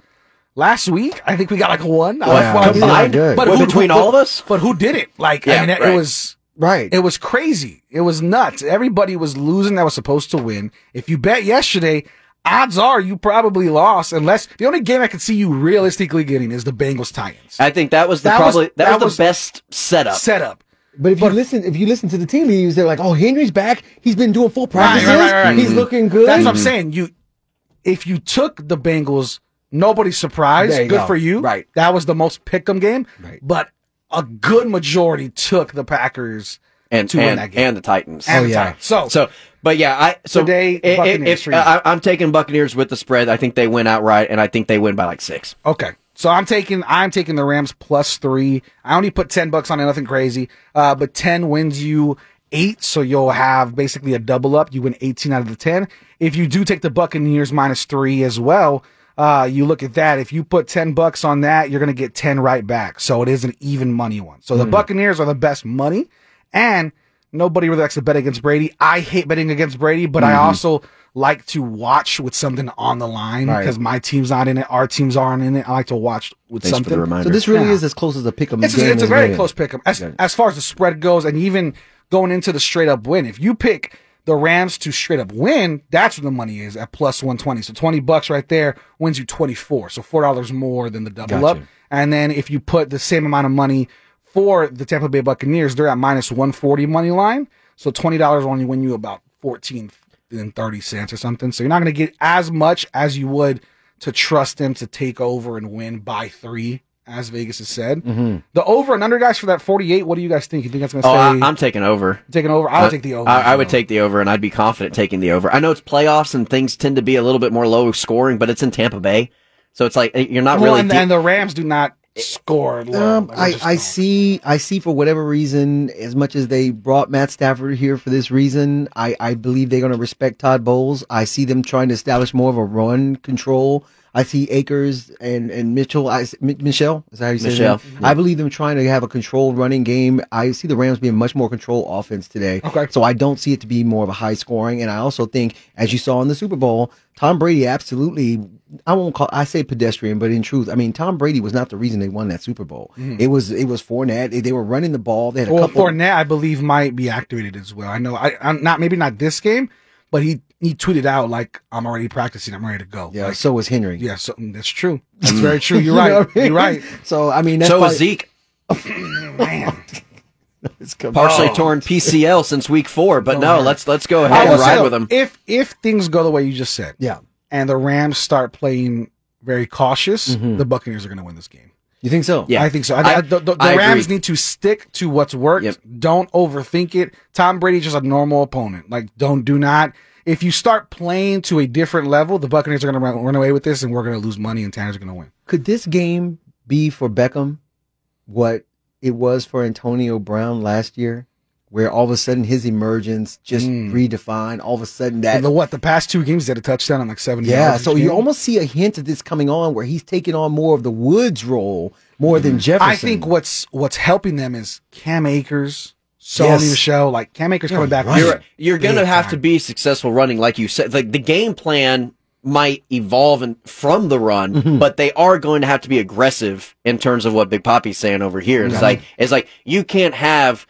Last week, I think we got like a one. Oh, yeah. Well, Combined? combined, Good. but Well, who, between who- all of us? but who did it? Like, I mean, it, right. it was right. it was crazy. It was nuts. Everybody was losing that was supposed to win. If you bet yesterday, odds are you probably lost. Unless the only game I could see you realistically getting is the Bengals Titans I think that was the That was- probably that, that was, was- the best setup. setup. But if you listen, if you listen to the team leaders, they're like, "Oh, Henry's back. He's been doing full Right, practices. right, right, right. He's mm-hmm. looking good." That's what I'm mm-hmm. saying. You, if you took the Bengals, nobody's surprised. There Good go. for you. Right. That was the most pick'em game. Right. But a good majority took the Packers and to win and, that game. and the Titans. and Oh, the yeah. Titans. So, So, but yeah, I so Today, i- i- Buccaneers if, for. I, I'm taking Buccaneers with the spread. I think they win outright, and I think they win by like six. Okay. So I'm taking I'm taking the Rams plus three. I only put ten bucks on it, nothing crazy. Uh, but ten wins you eight, so you'll have basically a double up. You win eighteen out of the ten. If you do take the Buccaneers minus three as well, uh, you look at that. If you put ten bucks on that, you're gonna get ten right back. So it is an even money one. So the Buccaneers are the best money, and nobody really likes to bet against Brady. I hate betting against Brady, but I also like to watch with something on the line Right. because my team's not in it, our teams aren't in it. I like to watch with Thanks for something. the reminder. So this really Yeah. is as close as a pick 'em It's, game. it's a very many. close pick 'em. As, Yeah. as far as the spread goes, and even going into the straight up win, if you pick the Rams to straight up win, that's where the money is at plus 120. So 20 bucks right there wins you 24. So $4 more than the double Gotcha. up. And then if you put the same amount of money for the Tampa Bay Buccaneers, they're at minus 140 money line. So $20 only win you about 14 and 30 cents or something. So you're not going to get as much as you would to trust them to take over and win by three, as Vegas has said. Mm-hmm. The over and under guys for that 48, what do you guys think? You think that's going to Oh, stay I, I'm taking over. taking over? I would Uh, take the over. I, I would take the over, and I'd be confident taking the over. I know it's playoffs and things tend to be a little bit more low scoring, but it's in Tampa Bay, so it's like eh, you're not Well, really. and, deep- and the Rams do not score. low. Um, They I, I see I see for whatever reason, as much as they brought Matt Stafford here for this reason, I, I believe they're going to respect Todd Bowles. I see them trying to establish more of a run control. I see Akers and, and Mitchell. I, Michel is that how you say Michel, name? I believe them trying to have a controlled running game. I see the Rams being much more control offense today. Okay. So I don't see it to be more of a high scoring. And I also think, as you saw in the Super Bowl, Tom Brady absolutely, I won't call, I say pedestrian, but in truth, I mean, Tom Brady was not the reason they won that Super Bowl. Mm-hmm. It was, it was Fournette. They, they were running the ball. They had a Well, couple. Fournette, I believe, might be activated as well. I know, I, I'm not maybe not this game, but he he tweeted out like, "I'm already practicing. I'm ready to go." yeah. Like, so was Henry. yeah, so mm, that's true. That's very true. You're You right. know I mean? You're right. So, I mean, that's so probably, is Zeke, Man, it's come- partially torn PCL since week four. But no, hurt. let's let's go ahead will and say, ride with him. If if things go the way you just said, Yeah. and the Rams start playing very cautious, Mhm. the Buccaneers are going to win this game. You think so? Yeah. I think so. I, I- I- the the, the I Rams agree. need to stick to what's worked. Yep. Don't overthink it. Tom Brady's just a normal opponent. Like, don't do not. If you start playing to a different level, the Buccaneers are going to run, away with this, and we're going to lose money, and Tanner's are going to win. Could this game be for Beckham what it was for Antonio Brown last year? Where all of a sudden his emergence just Mm. redefined. All of a sudden that the what? The past two games, he had a touchdown on like seventy. Yeah, so each you almost see a hint of this coming on where he's taking on more of the Woods role more than Jefferson. Mm-hmm. I think what's what's helping them is Cam Akers, Sony Yes. Michel, like Cam Akers coming back. right. You're you're going to have time. to be successful running, like you said. Like the game plan might evolve in, from the run, Mm-hmm. but they are going to have to be aggressive in terms of what Big Poppy's saying over here. It's like it's like you can't have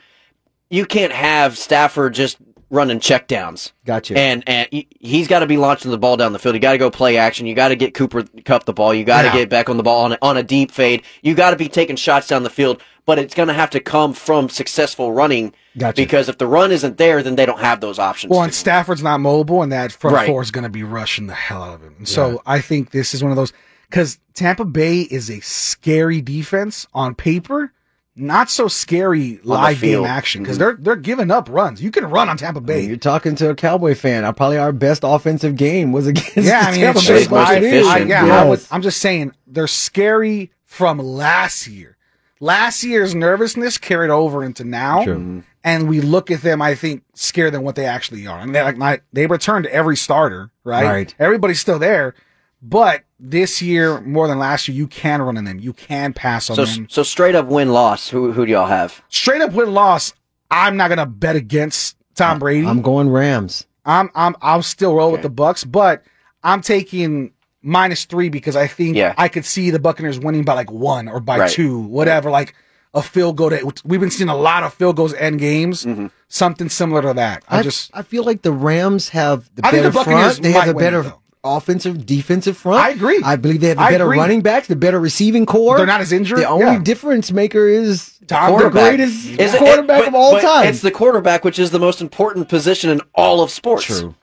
you can't have Stafford just running checkdowns. Gotcha. And and he- he's got to be launching the ball down the field. You got to go play action. You got to get Cooper Kupp the ball. You got to Yeah. get back on the ball on a, on a deep fade. You got to be taking shots down the field. But it's going to have to come from successful running. Gotcha. Because if the run isn't there, then they don't have those options. Well, to- and Stafford's not mobile, and that front Right. four is going to be rushing the hell out of him. And so I think this is one of those because Tampa Bay is a scary defense on paper, not so scary live game action because Mhm. they're they're giving up runs. You can run on Tampa Bay. You're talking to a Cowboy fan. Our, probably our best offensive game was against yeah, the I mean, Tampa Bay just, most I, Buccaneers. I, efficient. yeah, Yes. I would, I'm just saying they're scary from last year. Last year's nervousness carried over into now. True. Mm-hmm. and we look at them, I think, scared than what they actually are. I mean, they like not, they returned every starter, right? Right. Everybody's still there, but this year more than last year, you can run on them, you can pass on so them. so straight up win loss. Who who do y'all have? Straight up win loss. I'm not gonna bet against Tom Brady. I'm going Rams. I'm I'm I'll still roll with the Bucks, but I'm taking minus three because I think Yeah. I could see the Buccaneers winning by like one or by Right. two, whatever. Like a field goal. To, we've been seeing a lot of field goals end games. Mm-hmm. Something similar to that. I, I just I feel like the Rams have the I think better the Buccaneers front. They have a win it, better offensive, defensive front. I agree. I believe they have the I better agree. running backs, the better receiving corps. They're not as injured. The only Yeah. difference maker is Tom, the quarterback. greatest Is it- quarterback but- of all time. It's the quarterback, which is the most important position in all of sports. True.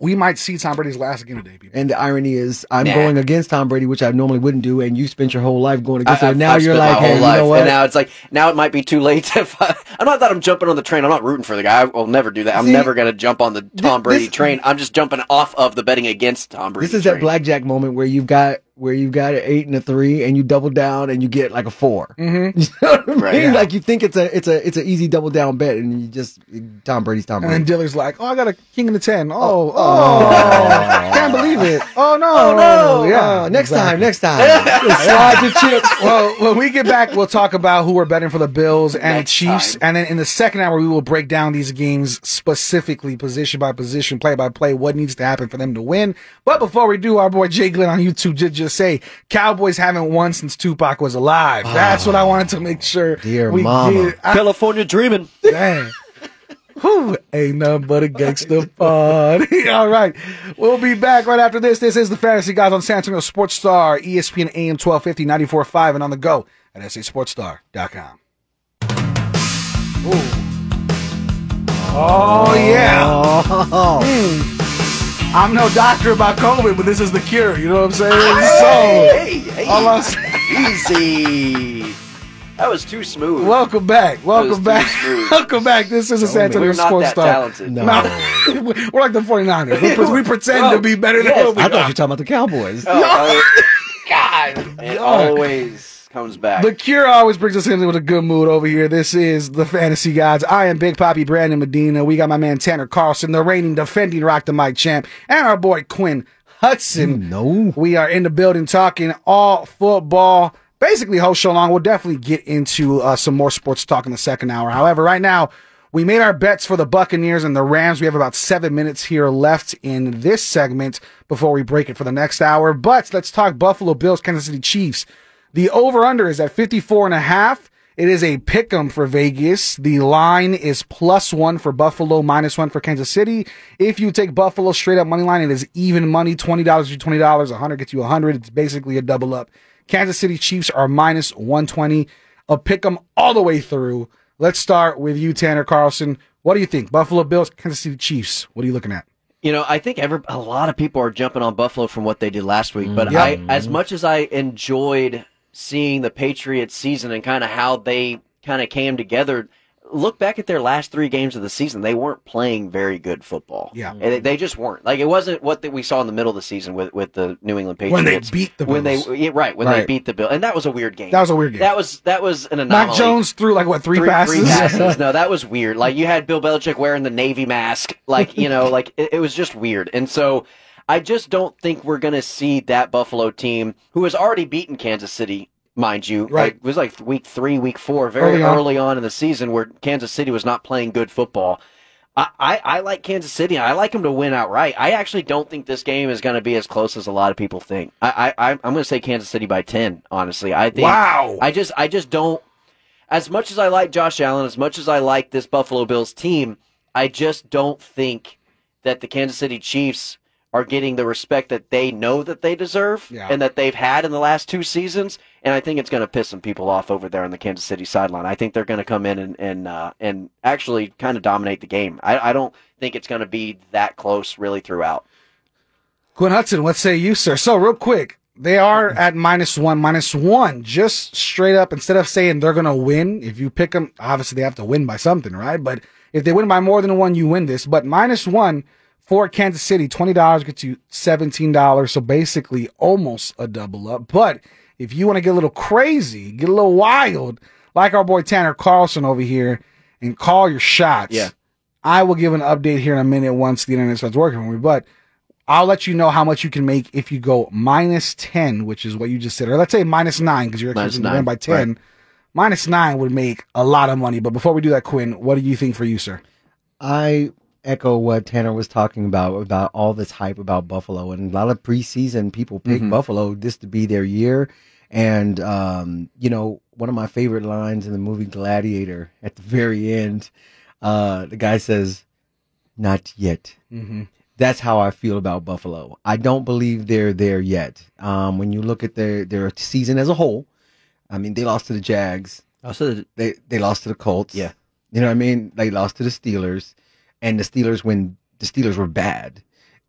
We might see Tom Brady's last game today, people. And the irony is, I'm Nah. going against Tom Brady, which I normally wouldn't do, and you spent your whole life going against I, him. Now I've you're spent like, my hey, whole you life, know what? and now it's like now it might be too late. To, I'm not that I'm jumping on the train. I'm not rooting for the guy. I will never do that. I'm See, never going to jump on the Tom this- Brady train. I'm just jumping off of the betting against Tom Brady. this is that blackjack moment where you've got where you got an eight and a three, and you double down and you get like a 4 Mm-hmm. You know what I mean? Right, yeah. Like you think it's a it's a it's an easy double down bet, and you just Tom Brady's Tom Brady. And then Diller's like, "Oh, I got a king in the ten. Oh, oh, oh. can't believe it. Oh no, Oh no! Yeah, Uh, next exactly. time, next time, slide your chips. well, when we get back, we'll talk about who we're betting for the Bills and Next the Chiefs. time. And then in the second hour, we will break down these games specifically, position by position, play by play, what needs to happen for them to win. But before we do, our boy Jay Glenn on YouTube did just say Cowboys haven't won since Tupac was alive. That's what I wanted to make sure Dear we mama. get. I, California dreaming. Dang. Whew, ain't nothing but a gangster pod. All right. We'll be back right after this. This is the Fantasy Guys on San Antonio Sports Star, ESPN AM 1250, 94.5, and on the go at sasportstar.com. Ooh. Oh, yeah. Oh, Mm. I'm no doctor about COVID, but this is the cure. You know what I'm saying? Hey, so, hey, all I'm easy. That was too smooth. welcome back. Welcome back. welcome back. This is the San Antonio We're not Sports that Star. talented. no. No, we're like the 49ers. We, pre- we pretend to be better than Yes. what we I thought you were talking about the Cowboys. Oh, God. it God. Always comes back. The Cure always brings us in with a good mood over here. This is the Fantasy Gods. I am Big Poppy Brandon Medina. We got my man Tanner Carlson, the reigning defending Rock the Mic champ, and our boy Quinn Hudson. No. We are in the building talking all football. Basically, whole show long. We'll definitely get into uh, some more sports talk in the second hour. However, right now, we made our bets for the Buccaneers and the Rams. We have about seven minutes here left in this segment before we break it for the next hour. But let's talk Buffalo Bills, Kansas City Chiefs. The over under is at 54 and a half. It is a pick 'em for Vegas. The line is plus one for Buffalo, minus one for Kansas City. If you take Buffalo straight up money line, it is even money. $20 gets you $20. 100 gets you 100 It's basically a double up. Kansas City Chiefs are minus 120. A pick 'em all the way through. Let's start with you, Tanner Carlson. What do you think? Buffalo Bills, Kansas City Chiefs. What are you looking at? You know, I think every, a lot of people are jumping on Buffalo from what they did last week. But Yep. I, as much as I enjoyed seeing the Patriots season and kind of how they kind of came together, look back at their last three games of the season. They weren't playing very good football. Yeah. And they, just weren't. Like it wasn't what that we saw in the middle of the season with, with the New England Patriots When they beat the when they yeah, right when they beat the Bill, and that was a weird game. That was a weird game. That was that was an anomaly. Mac Jones threw like what three, passes? Three passes. no, that was weird. Like you had Bill Belichick wearing the Navy mask. Like, you know, like it, it was just weird. And so I just don't think we're going to see that Buffalo team who has already beaten Kansas City, mind you. Right. Like, it was like week three, week four, very Early on. early on in the season where Kansas City was not playing good football. I, I, I like Kansas City. I like them to win outright. I actually don't think this game is going to be as close as a lot of people think. I, I, I'm going to say Kansas City by 10, honestly. I think, Wow. I just I just don't as much as I like Josh Allen, as much as I like this Buffalo Bills team, I just don't think that the Kansas City Chiefs are getting the respect that they know that they deserve Yeah. and that they've had in the last two seasons. And I think it's going to piss some people off over there on the Kansas City sideline. I think they're going to come in and and uh, and actually kind of dominate the game. I, I don't think it's going to be that close really throughout. Quinn Hudson, what say you, sir? So, real quick, they are at minus one, minus one, just straight up. Instead of saying they're going to win, if you pick them, obviously they have to win by something, right? But if they win by more than one, you win this. But minus one for Kansas City, $20 gets you $17. So, basically, almost a double up. But if you want to get a little crazy, get a little wild, like our boy Tanner Carlson over here, and call your shots. Yeah. I will give an update here in a minute once the internet starts working for me. But I'll let you know how much you can make if you go minus 10, which is what you just said. Or let's say minus 9 because you're Minus expecting to win by 10. Minus 9 would make a lot of money. But before we do that, Quinn, what do you think for you, sir? I echo what Tanner was talking about about all this hype about Buffalo and a lot of preseason people pick Mhm. Buffalo this to be their year. And um, you know, one of my favorite lines in the movie Gladiator at the very end, uh, the guy says, "Not yet." Mm-hmm. That's how I feel about Buffalo. I don't believe they're there yet. Um, when you look at their their season as a whole, I mean, they lost to the Jags. Also, They they lost to the Colts. Yeah. You know what I mean? They lost to the Steelers, and the Steelers when the Steelers were bad.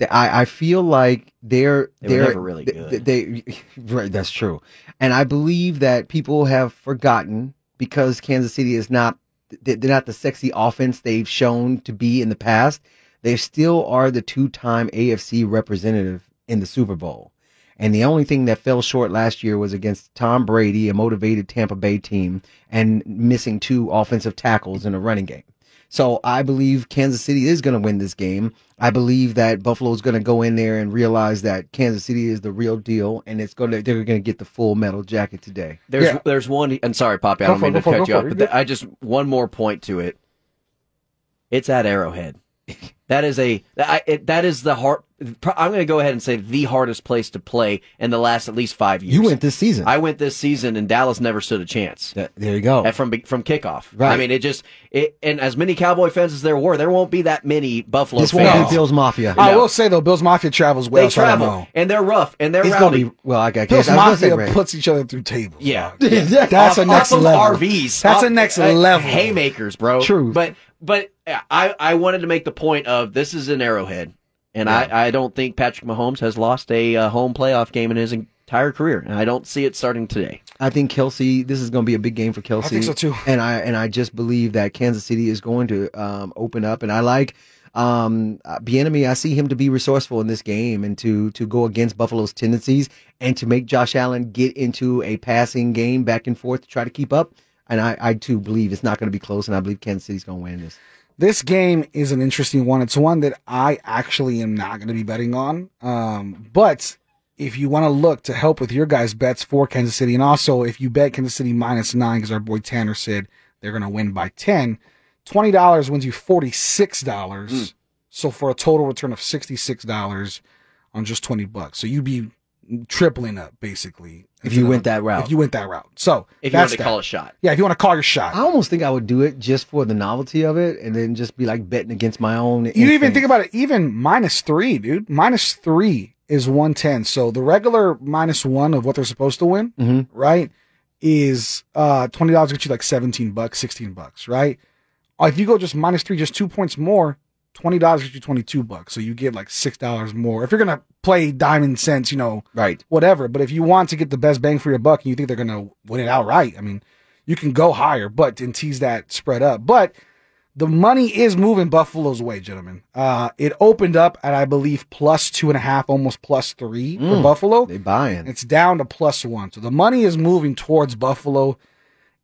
I I feel like they're They never really good. They, right, that's true, and I believe that people have forgotten because Kansas City is not they're not the sexy offense they've shown to be in the past. They still are the two time AFC representative in the Super Bowl. And the only thing that fell short last year was against Tom Brady, a motivated Tampa Bay team, and missing two offensive tackles in a running game. So I believe Kansas City is going to win this game. I believe that Buffalo is going to go in there and realize that Kansas City is the real deal, and it's going to they're going to get the full metal jacket today. There's Yeah. there's one. And sorry, Poppy, I Go don't for it, mean to for it, cut go you off, but you're th- I just one more point to it. It's at Arrowhead. That is a I, it, that is the hard. I'm going to go ahead and say the hardest place to play in the last at least five years. You went this season. I went this season, and Dallas never stood a chance. Th- there you go. Uh, from from kickoff. Right. I mean, it just it, and as many Cowboy fans as there were, there won't be that many Buffalo This won't fans. be Bills Mafia. I will say though, Bill's Mafia travels well. they so I don't travel know. and they're rough and they're It's rowdy. gonna be well. I guess Bill's I was say Mafia puts each other through tables. Yeah. dog. That's a next off of level. RVs. That's a next uh, level. Haymakers, bro. True. But but I I wanted to make the point of this is an Arrowhead, and I I don't think Patrick Mahomes has lost a uh, home playoff game in his entire career, and I don't see it starting today. I think Kelce. This is going to be a big game for Kelce. I think so, too. And I and I just believe that Kansas City is going to um, open up. And I like um, uh, I see him to be resourceful in this game and to to go against Buffalo's tendencies and to make Josh Allen get into a passing game back and forth to try to keep up. And I, I too believe it's not going to be close. And I believe Kansas City's going to win this. This game is an interesting one. It's one that I actually am not going to be betting on. Um, but if you want to look to help with your guys' bets for Kansas City, and also if you bet Kansas City minus nine, because our boy Tanner said they're going to win by 10, $20 wins you $46. So for a total return of $66 on just 20 bucks. So you'd be tripling up basically. If you went that route. If you went that route. So If you want to that. call a shot, Yeah, if you want to call your shot. I almost think I would do it just for the novelty of it, and then just be like betting against my own. You even think about it, even minus three, dude. Minus three is 110. So the regular minus one of what they're supposed to win, Mhm. right, is uh $20 gets you like 17 bucks, 16 bucks, right? If you go just minus three, just two points more, $20 gets you 22 bucks. So you get like $6 more. If you're going to play diamond cents, you know, right. whatever. But if you want to get the best bang for your buck and you think they're going to win it outright, I mean, you can go higher, but and tease that spread up. But the money is moving Buffalo's way, gentlemen. Uh, it opened up at I believe plus two and a half, almost plus three for Mm. Buffalo. They buying. It's down to plus one. So the money is moving towards Buffalo.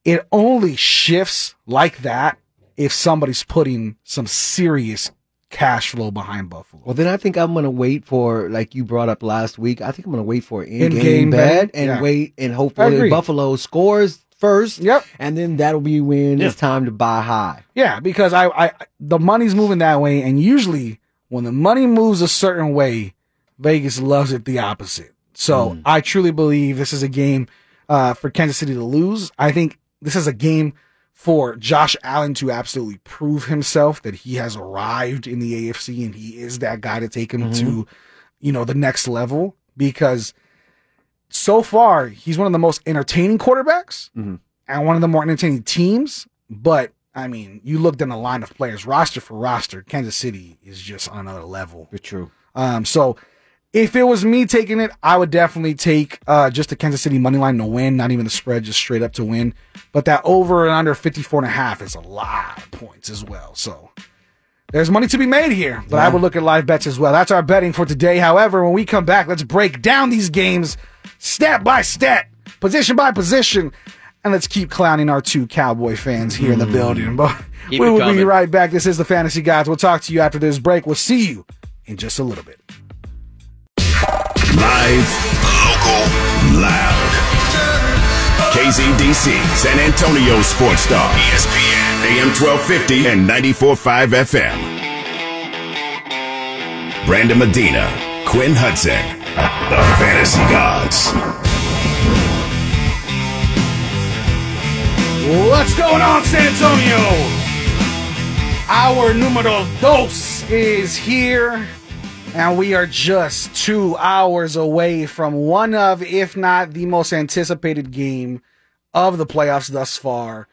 It only shifts like that if somebody's putting some serious cash flow behind Buffalo. Well, then I think I'm gonna wait for like you brought up last week. I think I'm gonna wait for an in-game, In-game bet and Yeah. wait and I hopefully. Buffalo scores first. Yep. And then that'll be when Yeah. it's time to buy high. Yeah, because I, I the money's moving that way, and usually when the money moves a certain way, Vegas loves it the opposite. So I truly believe this is a game uh, for Kansas City to lose. I think this is a game for Josh Allen to absolutely prove himself that he has arrived in the AFC and he is that guy to take him to, you know, the next level. Because so far he's one of the most entertaining quarterbacks Mhm. and one of the more entertaining teams. But I mean, you look down the line of players, roster for roster, Kansas City is just on another level. For true. Um, so if it was me taking it, I would definitely take uh, just the Kansas City money line to win, not even the spread, just straight up to win. But that over and under 54 and a half is a lot of points as well. So there's money to be made here, but I would look at live bets as well. That's our betting for today. However, when we come back, let's break down these games step by step, position by position. And let's keep clowning our two Cowboy fans here in the building. But Keep we will be right back. This is the Fantasy Guys. We'll talk to you after this break. We'll see you in just a little bit. Live, local, loud. KZDC, San Antonio Sports Star. ESPN, AM 1250 and 94.5 FM. Brandon Medina, Quinn Hudson, the Fantasy Gods. What's going on, San Antonio? Our numero dos is here, and we are just two hours away from one of, if not the most anticipated game of the playoffs thus far.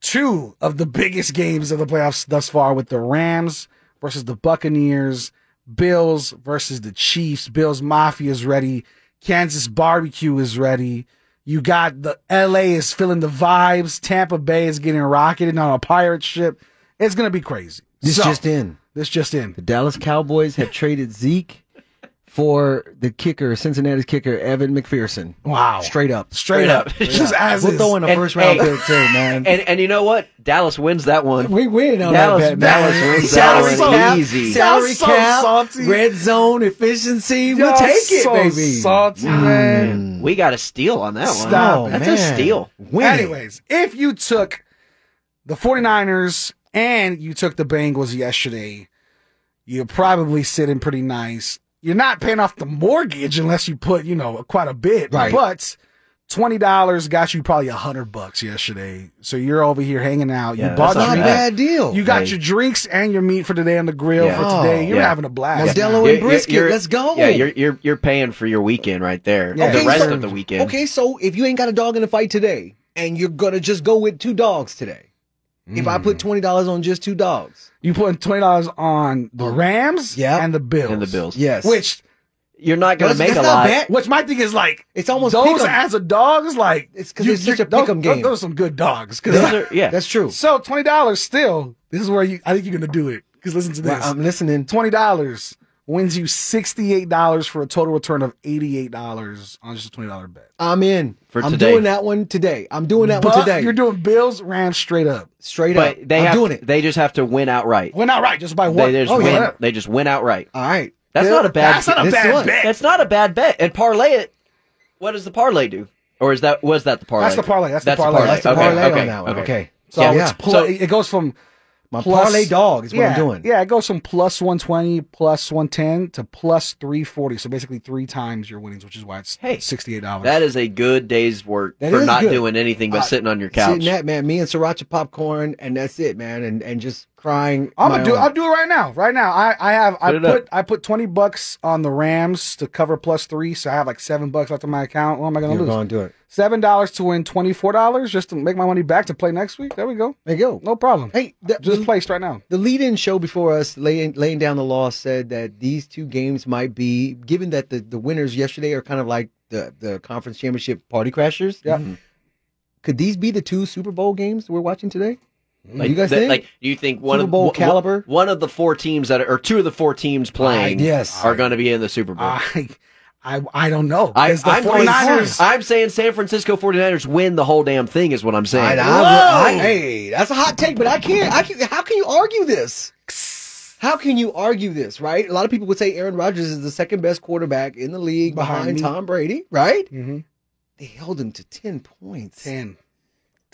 Two of the biggest games of the playoffs thus far with the Rams versus the Buccaneers, Bills versus the Chiefs. Bills Mafia is ready. Kansas Barbecue is ready. You got the LA is feeling the vibes. Tampa Bay is getting rocketed on a pirate ship. It's gonna be crazy. This So- just in. This just in. The Dallas Cowboys have traded Zeke for the kicker, Cincinnati's kicker, Evan McPherson. Wow. Straight up. Straight, Straight up. up. Just as We'll is. throw in a And- first round hey, pick too, man. And and you know what? Dallas wins that one. we win on Dallas- that bet. Dallas man. wins salary that one cap, easy. salary Y'all so cap, salty. red zone efficiency. We'll Y'all take it, so baby. Salty, mm. man. We got a steal on that one. Stop Oh, it. That's man. a steal. Win it. Anyways, if you took the 49ers and you took the Bengals yesterday, you're probably sitting pretty nice. You're not paying off the mortgage unless you put, you know, quite a bit. Right. But twenty dollars got you probably a hundred bucks yesterday. So you're over here hanging out. Yeah, you bought that's Not a your not bad deal. You got Hey. your drinks and your meat for today on the grill Yeah. for today. Oh, You're yeah. having a blast. Modelo now. and You're- brisket. you're- Let's go. Yeah, you're you're you're paying for your weekend right there. Yeah. the rest so- of the weekend. Okay, so if you ain't got a dog in the fight today, and you're gonna just go with two dogs today, if I Mm. put twenty dollars on just two dogs, You putting twenty dollars on the Rams Yep. and the Bills. And the Bills. yes, Which You're not going That's- to make a that's not lot. bad. which my thing is like it's almost those pick 'em. as a dog is like It's 'cause you- it's such a pick 'em those- game. Those are some good dogs. 'Cause Those are- yeah. That's true. so twenty dollars still. This is where you. I think you're gonna do it. Because listen to Well, this. I'm listening. Twenty dollars wins you sixty eight dollars for a total return of eighty eight dollars on just a twenty dollar bet. I'm in. For I'm today. doing that one today. I'm doing that but one today. you're doing Bills Rams straight up. Straight up. But they I'm have doing it. they just have to win outright. Well, not right. Just by They just oh, win. yeah. They just win outright. All right. That's not a bad. That's not a This bad one. bet. That's not a bad bet. And parlay it. What does the parlay do? Or is that was that the parlay? That's the parlay. That's the That's the parlay. parlay. That's the Okay, parlay okay, on that one. okay. Okay. So Yeah. it's pl- So- it goes from My plus- parlay dog is what yeah, I'm doing. Yeah, it goes from plus 120, plus 110 to plus 340. So basically three times your winnings, which is why it's Hey, $68. That is a good day's work That for not good. doing anything but Uh, sitting on your couch. Sitting that man, me and sriracha popcorn, and that's it, man, and and just crying. I'm gonna do. own. I'll do it right now. Right now, I I have I Put put, up. I put twenty bucks on the Rams to cover plus three, so I have like seven bucks left in my account. What am I gonna You're lose? going to do it. Seven dollars to win twenty four dollars just to make my money back to play next week. There we go. There you go. No problem. Hey, the, just the, placed right now. the lead-in show before us, laying laying down the law, said that these two games might be, given that the, the winners yesterday are kind of like the the conference championship party crashers. Yeah. Mhm. Could these be the two Super Bowl games we're watching today? Like, you guys the- think? like, do you think one Super of Bowl one- caliber? one of the four teams that are, or two of the four teams playing, I- yes. are going to be in the Super Bowl? I I I don't know. I, 'Cause the I'm, going- 49ers. I'm saying San Francisco 49ers win the whole damn thing is what I'm saying. I- I- I- hey, that's a hot take, but I can't. I can. How can you argue this? How can you argue this? Right? A lot of people would say Aaron Rodgers is the second best quarterback in the league Behind behind. Tom Brady. Right? Mhm. They held him to ten points Ten.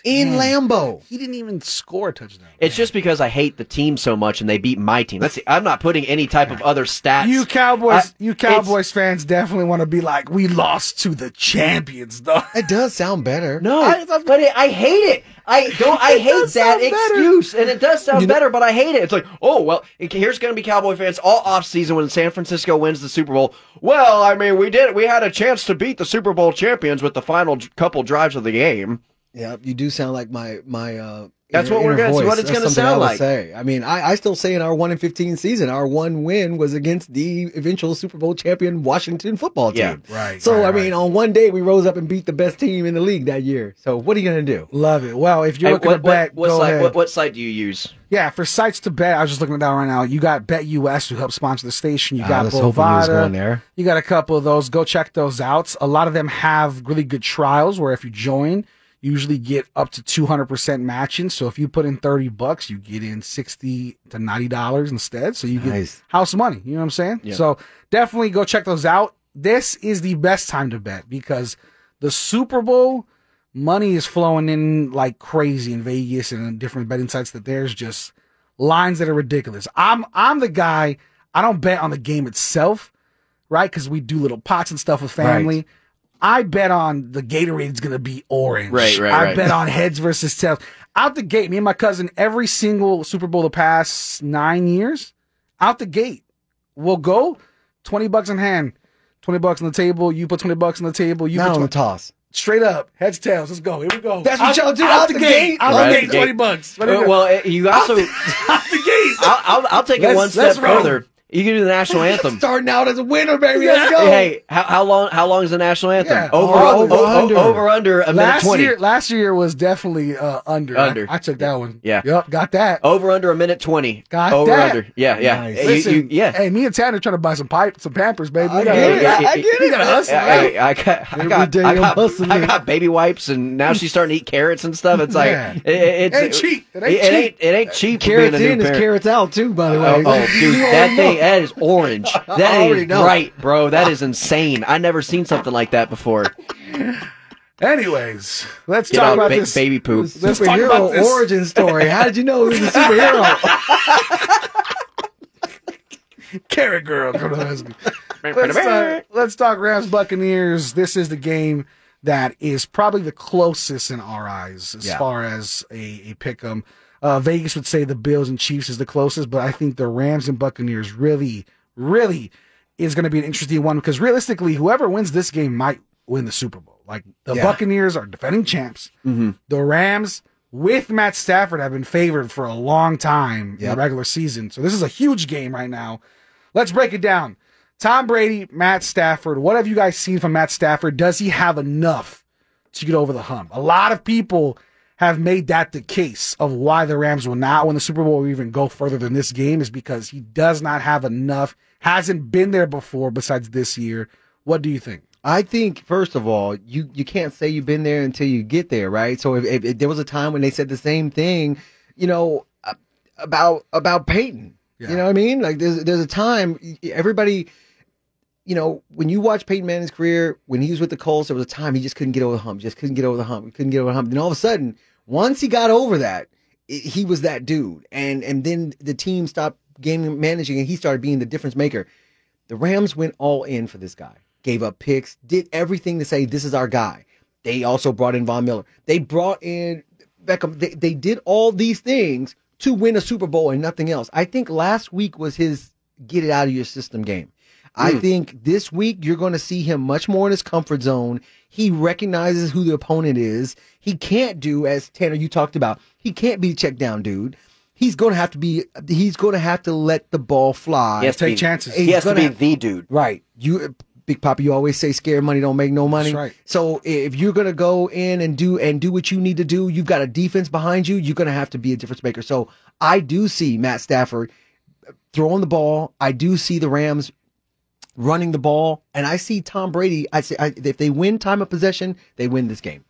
In Ten. Lambeau. He didn't even score a touchdown. It's just because I hate the team so much and they beat my team. That's I'm not putting any type of other stats. You Cowboys, I- you Cowboys fans definitely want to be like, we lost to the champions, though. That does sound better. No, I- but it, I hate it. I don't. I hate that sound better. excuse, and it does sound You know- better. But I hate it. It's like, oh well, it- here's going to be Cowboy fans all off season when San Francisco wins the Super Bowl. Well, I mean, we did. We had a chance to beat the Super Bowl champions with the final couple drives of the game. Yeah, you do sound like my my. uh That's inner- what we're inner gonna- voice. what it's That's gonna something sound I like. Say. I mean, I, I still say in our one in fifteen season, our one win was against the eventual Super Bowl champion Washington football team. Yeah. team. Right. So right, I right. mean, on one day we rose up and beat the best team in the league that year. So what are you gonna do? love it. Well, if you're Hey, looking what, to bet, what, what go site? ahead. What, what site do you use? Yeah, for sites to bet, I was just looking at that right now. You got BetUS who helps sponsor the station. You Ah, got let's hope we was Bovada. You got a couple of those. Go check those out. A lot of them have really good trials where if you join, you usually get up to 200% matching. So if you put in 30 bucks, you get in 60 to $90 instead. So you get Nice. house money. You know what I'm saying? Yeah. So definitely go check those out. This is the best time to bet because the Super Bowl money is flowing in like crazy in Vegas and in different betting sites that there's just lines that are ridiculous. I'm I'm the guy, I don't bet on the game itself, right? Because we do little pots and stuff with family. I bet on the Gatorade's gonna be orange. Right, right, I right. bet on heads versus tails. Out the gate, me and my cousin, every single Super Bowl the past nine years, out the gate, we'll go 20 bucks in hand, 20 bucks on the table. You put 20 bucks on the table. You Not put on the 20, toss. straight up, heads, tails. Let's go. Here we go. That's what Out- y'all do, Out, out the the gate. gate. Out Right, the gate, 20 bucks. Uh, well, you also. out the gate. I'll, I'll, I'll take it Let's- one let's step roll. further. You can do the national anthem. Starting out as a winner, baby. Let's go. Hey, how, how long? How long is the national anthem? Yeah, over, over, over, under. over, under a minute last twenty. year, last year was definitely uh, under. Under. I, I took that one. Yeah. Yep. Got that. Over under a minute twenty. Got over that. under. Yeah, yeah. Nice. You- Listen, you- yeah. Hey, me and Tanner trying to buy some pipe, some Pampers, baby. I We gotta- get it. I- I get We it. gotta hustle. I. I, I got, I got, I got. I got baby wipes, and now she's starting to eat carrots and stuff. It's like Yeah. it, it's Ain't cheap. It ain't it, cheap. ain't it ain't cheap. Carrots in is parent. carrots out too, by the way. Oh, oh, dude, that thing that is orange. That is already is know. bright, bro. That is insane. I never seen something like that before. Anyways, let's Get talk out about ba- this. baby poop. Let's talk about superhero this. origin story. How did you know he was a superhero? Carrot girl. Come on, let's, let's, talk, let's talk Rams Buccaneers. This is the game that is probably the closest in our eyes as Yeah. far as a, a pick 'em. Uh, Vegas would say the Bills and Chiefs is the closest, but I think the Rams and Buccaneers really, really is going to be an interesting one because realistically, whoever wins this game might win the Super Bowl. Like the Yeah. Buccaneers are defending champs. The Rams with Matt Stafford have been favored for a long time in the regular season. So this is a huge game right now. Let's break it down. Tom Brady, Matt Stafford. What have you guys seen from Matt Stafford? Does he have enough to get over the hump? A lot of people have made that the case of why the Rams will not win the Super Bowl or even go further than this game is because he does not have enough, hasn't been there before besides this year. What do you think? I think first of all, you you can't say you've been there until you get there, right? So if, if, if there was a time when they said the same thing, you know, about about Peyton, Yeah. you know what I mean? Like there's there's a time everybody, you know, when you watch Peyton Manning's career, when he was with the Colts, there was a time he just couldn't get over the hump, just couldn't get over the hump, he couldn't get over the hump. Then all of a sudden, once he got over that, it, he was that dude, and and then the team stopped game managing, and he started being the difference maker. The Rams went all in for this guy, gave up picks, did everything to say this is our guy. They also brought in Von Miller. They brought in Beckham. They, they did all these things to win a Super Bowl and nothing else. I think last week was his get it out of your system game. I hmm. think this week you're going to see him much more in his comfort zone. He recognizes who the opponent is. He can't do, as Tanner, you talked about, he can't be a check down dude. He's going to have to be, he's going to have to let the ball fly. He has to Take be- chances. He has to gonna be have- the dude. Right. You Big Papa, you always say scared money don't make no money. That's right. So if you're gonna go in and do and do what you need to do, you've got a defense behind you, you're gonna have to be a difference maker. So I do see Matt Stafford throwing the ball. I do see the Rams running the ball, and I see Tom Brady. I say I, if they win time of possession, they win this game.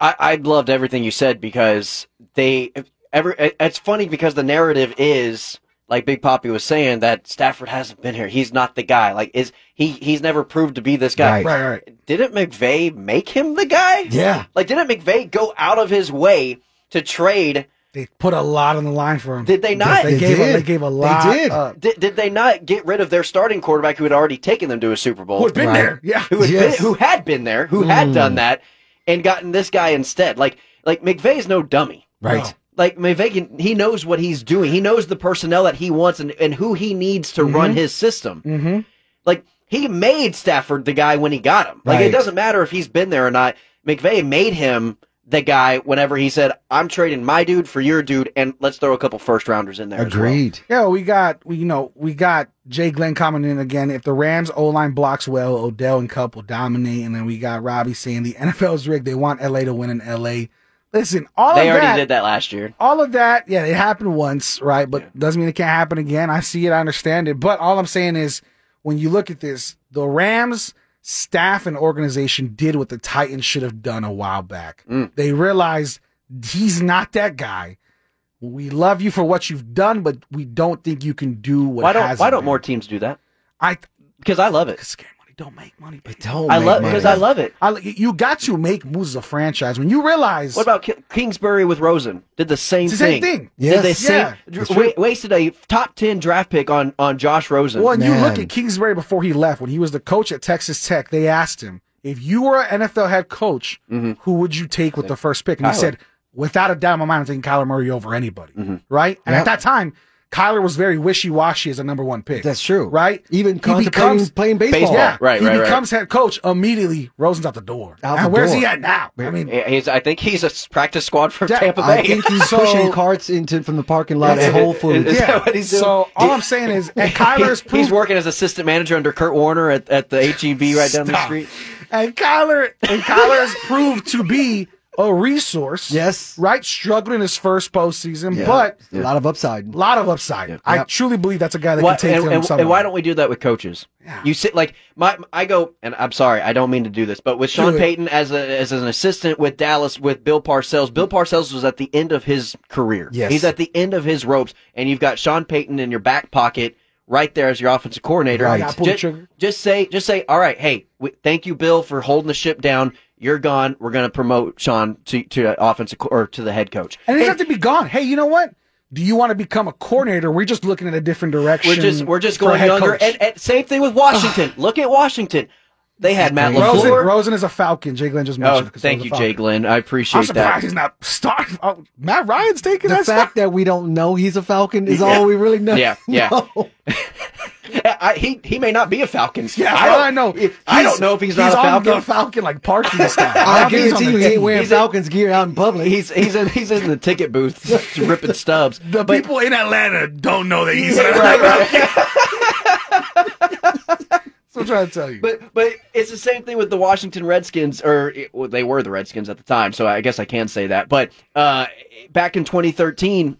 I, I loved everything you said because they every it's funny because the narrative is like Big Poppy was saying that Stafford hasn't been here. He's not the guy. Like is he he's never proved to be this guy. Right. Right, right. Didn't McVay make him the guy? Yeah. Like didn't McVay go out of his way to trade They put a lot on the line for him. Did they not? They, They gave. A, did. they gave a They lot. did. up. did, did they not get rid of their starting quarterback who had already taken them to a Super Bowl? Who had been Right. there? Yeah. who had Yes. been, who had been there, who had done that, and gotten this guy instead. Like like McVay's no dummy. Right. No. Like McVay, can, he knows what he's doing. He knows the personnel that he wants and, and who he needs to run his system. Mm-hmm. Like he made Stafford the guy when he got him. Like Right. it doesn't matter if he's been there or not. McVay made him the guy whenever he said, "I'm trading my dude for your dude, and let's throw a couple first rounders in there." as well." Agreed. Yeah, we got we you know we got Jay Glenn coming in again. If the Rams O line blocks well, Odell and Kupp will dominate, and then we got Robbie saying the NFL's rigged. They want LA to win in LA. Listen, all They of already that, did that last year. all of that, yeah, it happened once, right? But doesn't mean it can't happen again. I see it, I understand it. But all I'm saying is, when you look at this, the Rams staff and organization did what the Titans should have done a while back. Mm. They realized he's not that guy. We love you for what you've done, but we don't think you can do what. Why don't hasn't Why don't been. more teams do that? I Because I love it. Because scare money don't make money. baby. Don't I love money. because I love it. I, you got to make moves as a franchise when you realize What about Ki- Kingsbury with Rosen? Did the same It's the thing. same thing. Yes. Did they same, Yeah, that's wa- wasted a top ten draft pick on on Josh Rosen? Well, and you look at Kingsbury before he left, when he was the coach at Texas Tech, they asked him, if you were an NFL head coach, mm-hmm. who would you take with the first pick? And he said, without a doubt in my mind, I'm taking Kyler Murray over anybody. Mm-hmm. Right? And at that time, Kyler was very wishy washy as a number one pick. That's true. right? Even He contemplating becomes- playing baseball. Baseball. Yeah, Right, He right, right. becomes head coach immediately. Rosen's out the door. Out and the where's he at now? I mean, He's, I think he's a practice squad for Yeah, Tampa I Bay. think he's So- pushing carts into from the parking lot Is at Whole Foods. is- yeah. that what he's doing? So all I'm saying is, and Kyler's He- proved, he's working as assistant manager under Kurt Warner at, at the HEB right down the street. and Kyler and Kyler has proved to be a resource. Yes. right. Struggling his first postseason, Yeah. but a lot of upside. a lot of upside. I Yep. truly believe that's a guy that What- can take and, them and- somewhere. and why don't we do that with coaches? You sit like my I go and I'm sorry I don't mean to do this, but with Sean Do. Payton as a as an assistant with Dallas with Bill Parcells, Bill Parcells was at the end of his career. Yes. he's at the end of his ropes, and you've got Sean Payton in your back pocket right there as your offensive coordinator. Right. Gotta pull the Just, just say just say all right, hey, we, thank you Bill for holding the ship down. You're gone. We're going to promote Sean to to offensive co- or to the head coach. And he doesn't have to be gone. Hey, you know what? Do you want to become a coordinator? We're just looking at a different direction. We're just we're just going younger. And, and same thing with Washington. Look at Washington. They had Matt Rosen, LaFleur. Rosen is a Falcon. Jay Glenn just mentioned. Oh, mentioned. 'cause thank you, a Jay Falcon. Glenn. I appreciate I'm surprised that. he's not starting. Oh, Matt Ryan's taking that. The that fact spot. that we don't know he's a Falcon is all we really know. Yeah, yeah. know. I, he he may not be a Falcon. Yeah, I I, don't I know. I don't know if he's not a Falcon. on Falcon. the Falcon like parking style. I don't think he's on guarantee you he ain't wearing He's a- Falcons gear out in public. He's he's in he's in the ticket booth ripping stubs. The But- people in Atlanta don't know that he's right, Falcon. right. So I'm trying to tell you. But but it's the same thing with the Washington Redskins, or it, well, they were the Redskins at the time, so I guess I can say that. But uh, back in 2013,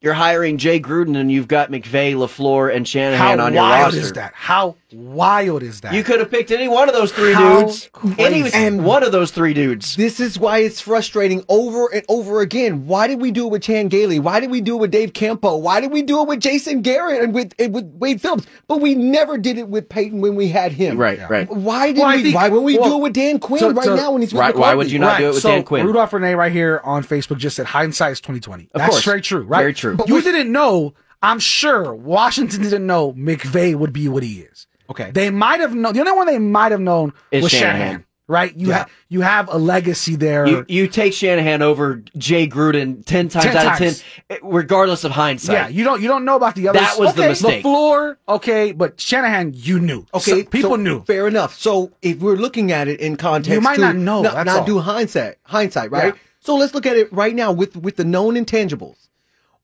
you're hiring Jay Gruden, and you've got McVay, Lafleur, and how Shanahan on your roster. How wild is that? How wild is that? You could have picked any one of those three How dudes. Any crazy. And- one of those three dudes. This is why it's frustrating over and over again. Why did we do it with Chan Gailey? Why did we do it with Dave Campo? Why did we do it with Jason Garrett and with and with Wade Phillips? But we never did it with Peyton when we had him. Right, right. Why did Well, we? think- why would we well, do it with Dan Quinn so- right so- now when he's with Right, why would you not do it with so Dan Quinn? Rudolph Renee right here on Facebook just said hindsight is 2020. That's course. very true, right? Very true. But you didn't know. I'm sure Washington didn't know McVay would be what he is. Okay. They might have known. The only one they might have known Is was Shanahan. Shanahan. Right? You Yeah. have you have a legacy there. You, you take Shanahan over Jay Gruden ten times 10 out of ten, eh, regardless of hindsight. yeah, you don't you don't know about the others. That was the okay, mistake. LaFleur, okay, but Shanahan, you knew. Okay, So people so knew. Fair enough. So if we're looking at it in context, You might to not know, Not, that's not all. do hindsight. Hindsight, right? Yeah. So let's look at it right now with with the known intangibles.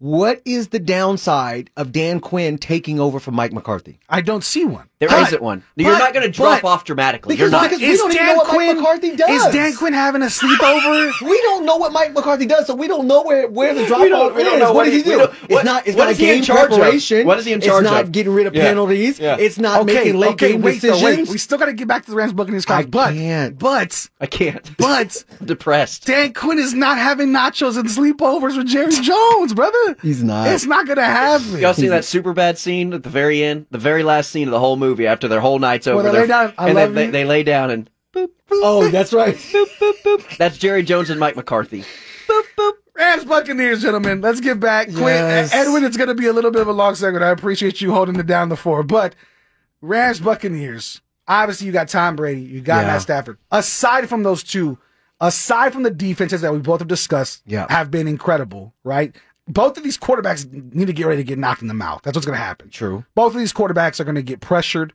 What is the downside of Dan Quinn taking over from Mike McCarthy? I don't see one. There But- not one. You're not going to drop but- off dramatically. Because- You're not. because- we don't even know what Mike McCarthy does. Is Dan Quinn having a sleepover? We don't know what Mike McCarthy does, so we don't know where, where the drop off is. don't know what what does he he- we do? don't- it's what- not. It's what not is he game charge of? preparation. What is he in charge It's not of? getting rid of Yeah. penalties. Yeah. It's not making late game wait, decisions. though, wait. We still got to get back to the Rams Buccaneers. I but, can't. But I can't. but depressed. Dan Quinn is not having nachos and sleepovers with Jerry Jones, brother. He's not. It's not gonna happen. Y'all see that super bad scene at the very end, the very last scene of the whole movie after their whole night's over. they they're- lay down, "I and love they, you"? they, they lay down and boop, boop, oh, that's right. boop, boop, boop. That's Jerry Jones and Mike McCarthy. Boop, boop. Rams Buccaneers, gentlemen. Let's get back. Quinn, Yes. Edwin, it's gonna be a little bit of a long segment. I appreciate you holding it down the floor, but Rams Buccaneers. Obviously, you got Tom Brady, you got Yeah. Matt Stafford. Aside from those two, aside from the defenses that we both have discussed, Yeah. have been incredible, right? Both of these quarterbacks need to get ready to get knocked in the mouth. That's what's going to happen. True. Both of these quarterbacks are going to get pressured.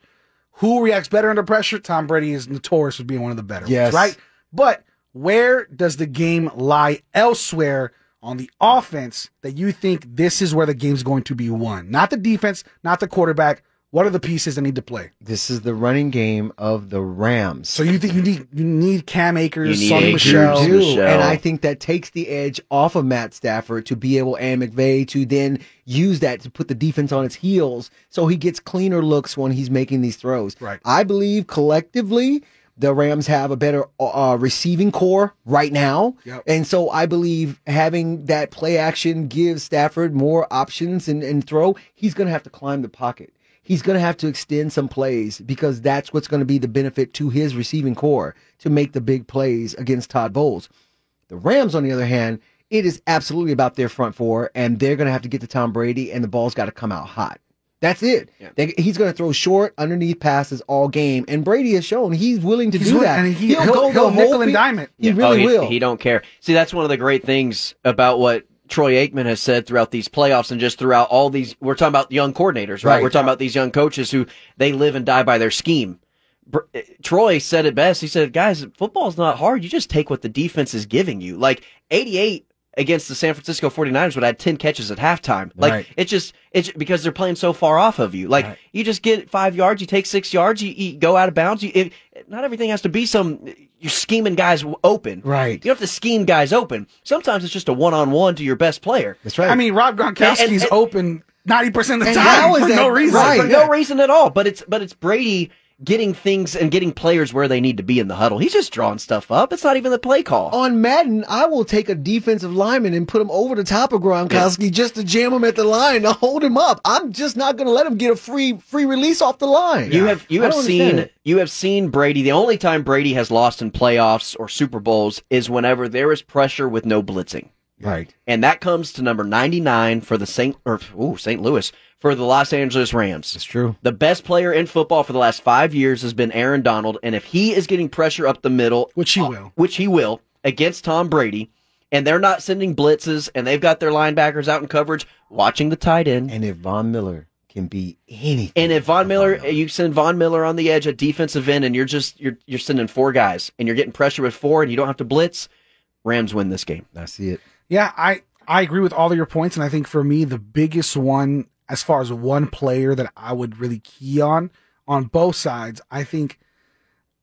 Who reacts better under pressure? Tom Brady is notorious for being one of the better Yes. ones, right? But where does the game lie elsewhere on the offense that you think this is where the game's going to be won? Not the defense, not the quarterback. What are the pieces that need to play? This is the running game of the Rams. So you think you need you need Cam Akers, You need Sony Akers. Michel. do. Michel. And I think that takes the edge off of Matt Stafford to be able and McVay to then use that to put the defense on its heels so he gets cleaner looks when he's making these throws. Right. I believe collectively the Rams have a better uh, receiving corps right now. Yep. And so I believe having that play action gives Stafford more options and, and throw. He's going to have to climb the pocket. He's going to have to extend some plays because that's what's going to be the benefit to his receiving corps to make the big plays against Todd Bowles. The Rams, on the other hand, it is absolutely about their front four, and they're going to have to get to Tom Brady, and the ball's got to come out hot. That's it. They, he's going to throw short, underneath passes all game, and Brady has shown he's willing to He's do willing- that. and he- he'll- he'll nickel and field. dime it. He Yeah. really Oh, he, will. He don't care. See, that's one of the great things about what Troy Aikman has said throughout these playoffs and just throughout all these, we're talking about young coordinators, right? Right. We're talking about these young coaches who they live and die by their scheme. Br- uh, Troy said it best. He said, guys, football's not hard. You just take what the defense is giving you. Like 88 against the San Francisco 49ers would have had 10 catches at halftime. Like Right. it's just, it's because they're playing so far off of you. Like Right. you just get five yards, you take six yards, you, you go out of bounds. You, it, not everything has to be some, you're scheming guys w- open. Right. You don't have to scheme guys open. Sometimes it's just a one on one to your best player. That's right. I mean, Rob Gronkowski's And- and- open ninety percent of the time how is for that- no reason. right. For no reason at all. But it's but it's Brady getting things and getting players where they need to be in the huddle. He's just drawing stuff up. It's not even the play call. on Madden, I will take a defensive lineman and put him over the top of Gronkowski just to jam him at the line to hold him up. I'm just not going to let him get a free free release off the line. You have you I have seen you have seen Brady. The only time Brady has lost in playoffs or Super Bowls is whenever there is pressure with no blitzing. Right. And that comes to number 99 for the St. or ooh, St. Louis for the Los Angeles Rams. It's true. The best player in football for the last 5 years has been Aaron Donald and if he is getting pressure up the middle, Which he uh, will. which he will against Tom Brady, and they're not sending blitzes and they've got their linebackers out in coverage watching the tight end. And if Von Miller can be anything, And if Von Miller, you send Von Miller on the edge at defensive end, and you're just you're you're sending four guys, and you're getting pressure with four, and you don't have to blitz. Rams win this game. I see it. Yeah, I I agree with all of your points, and I think for me the biggest one, as far as one player that I would really key on on both sides, I think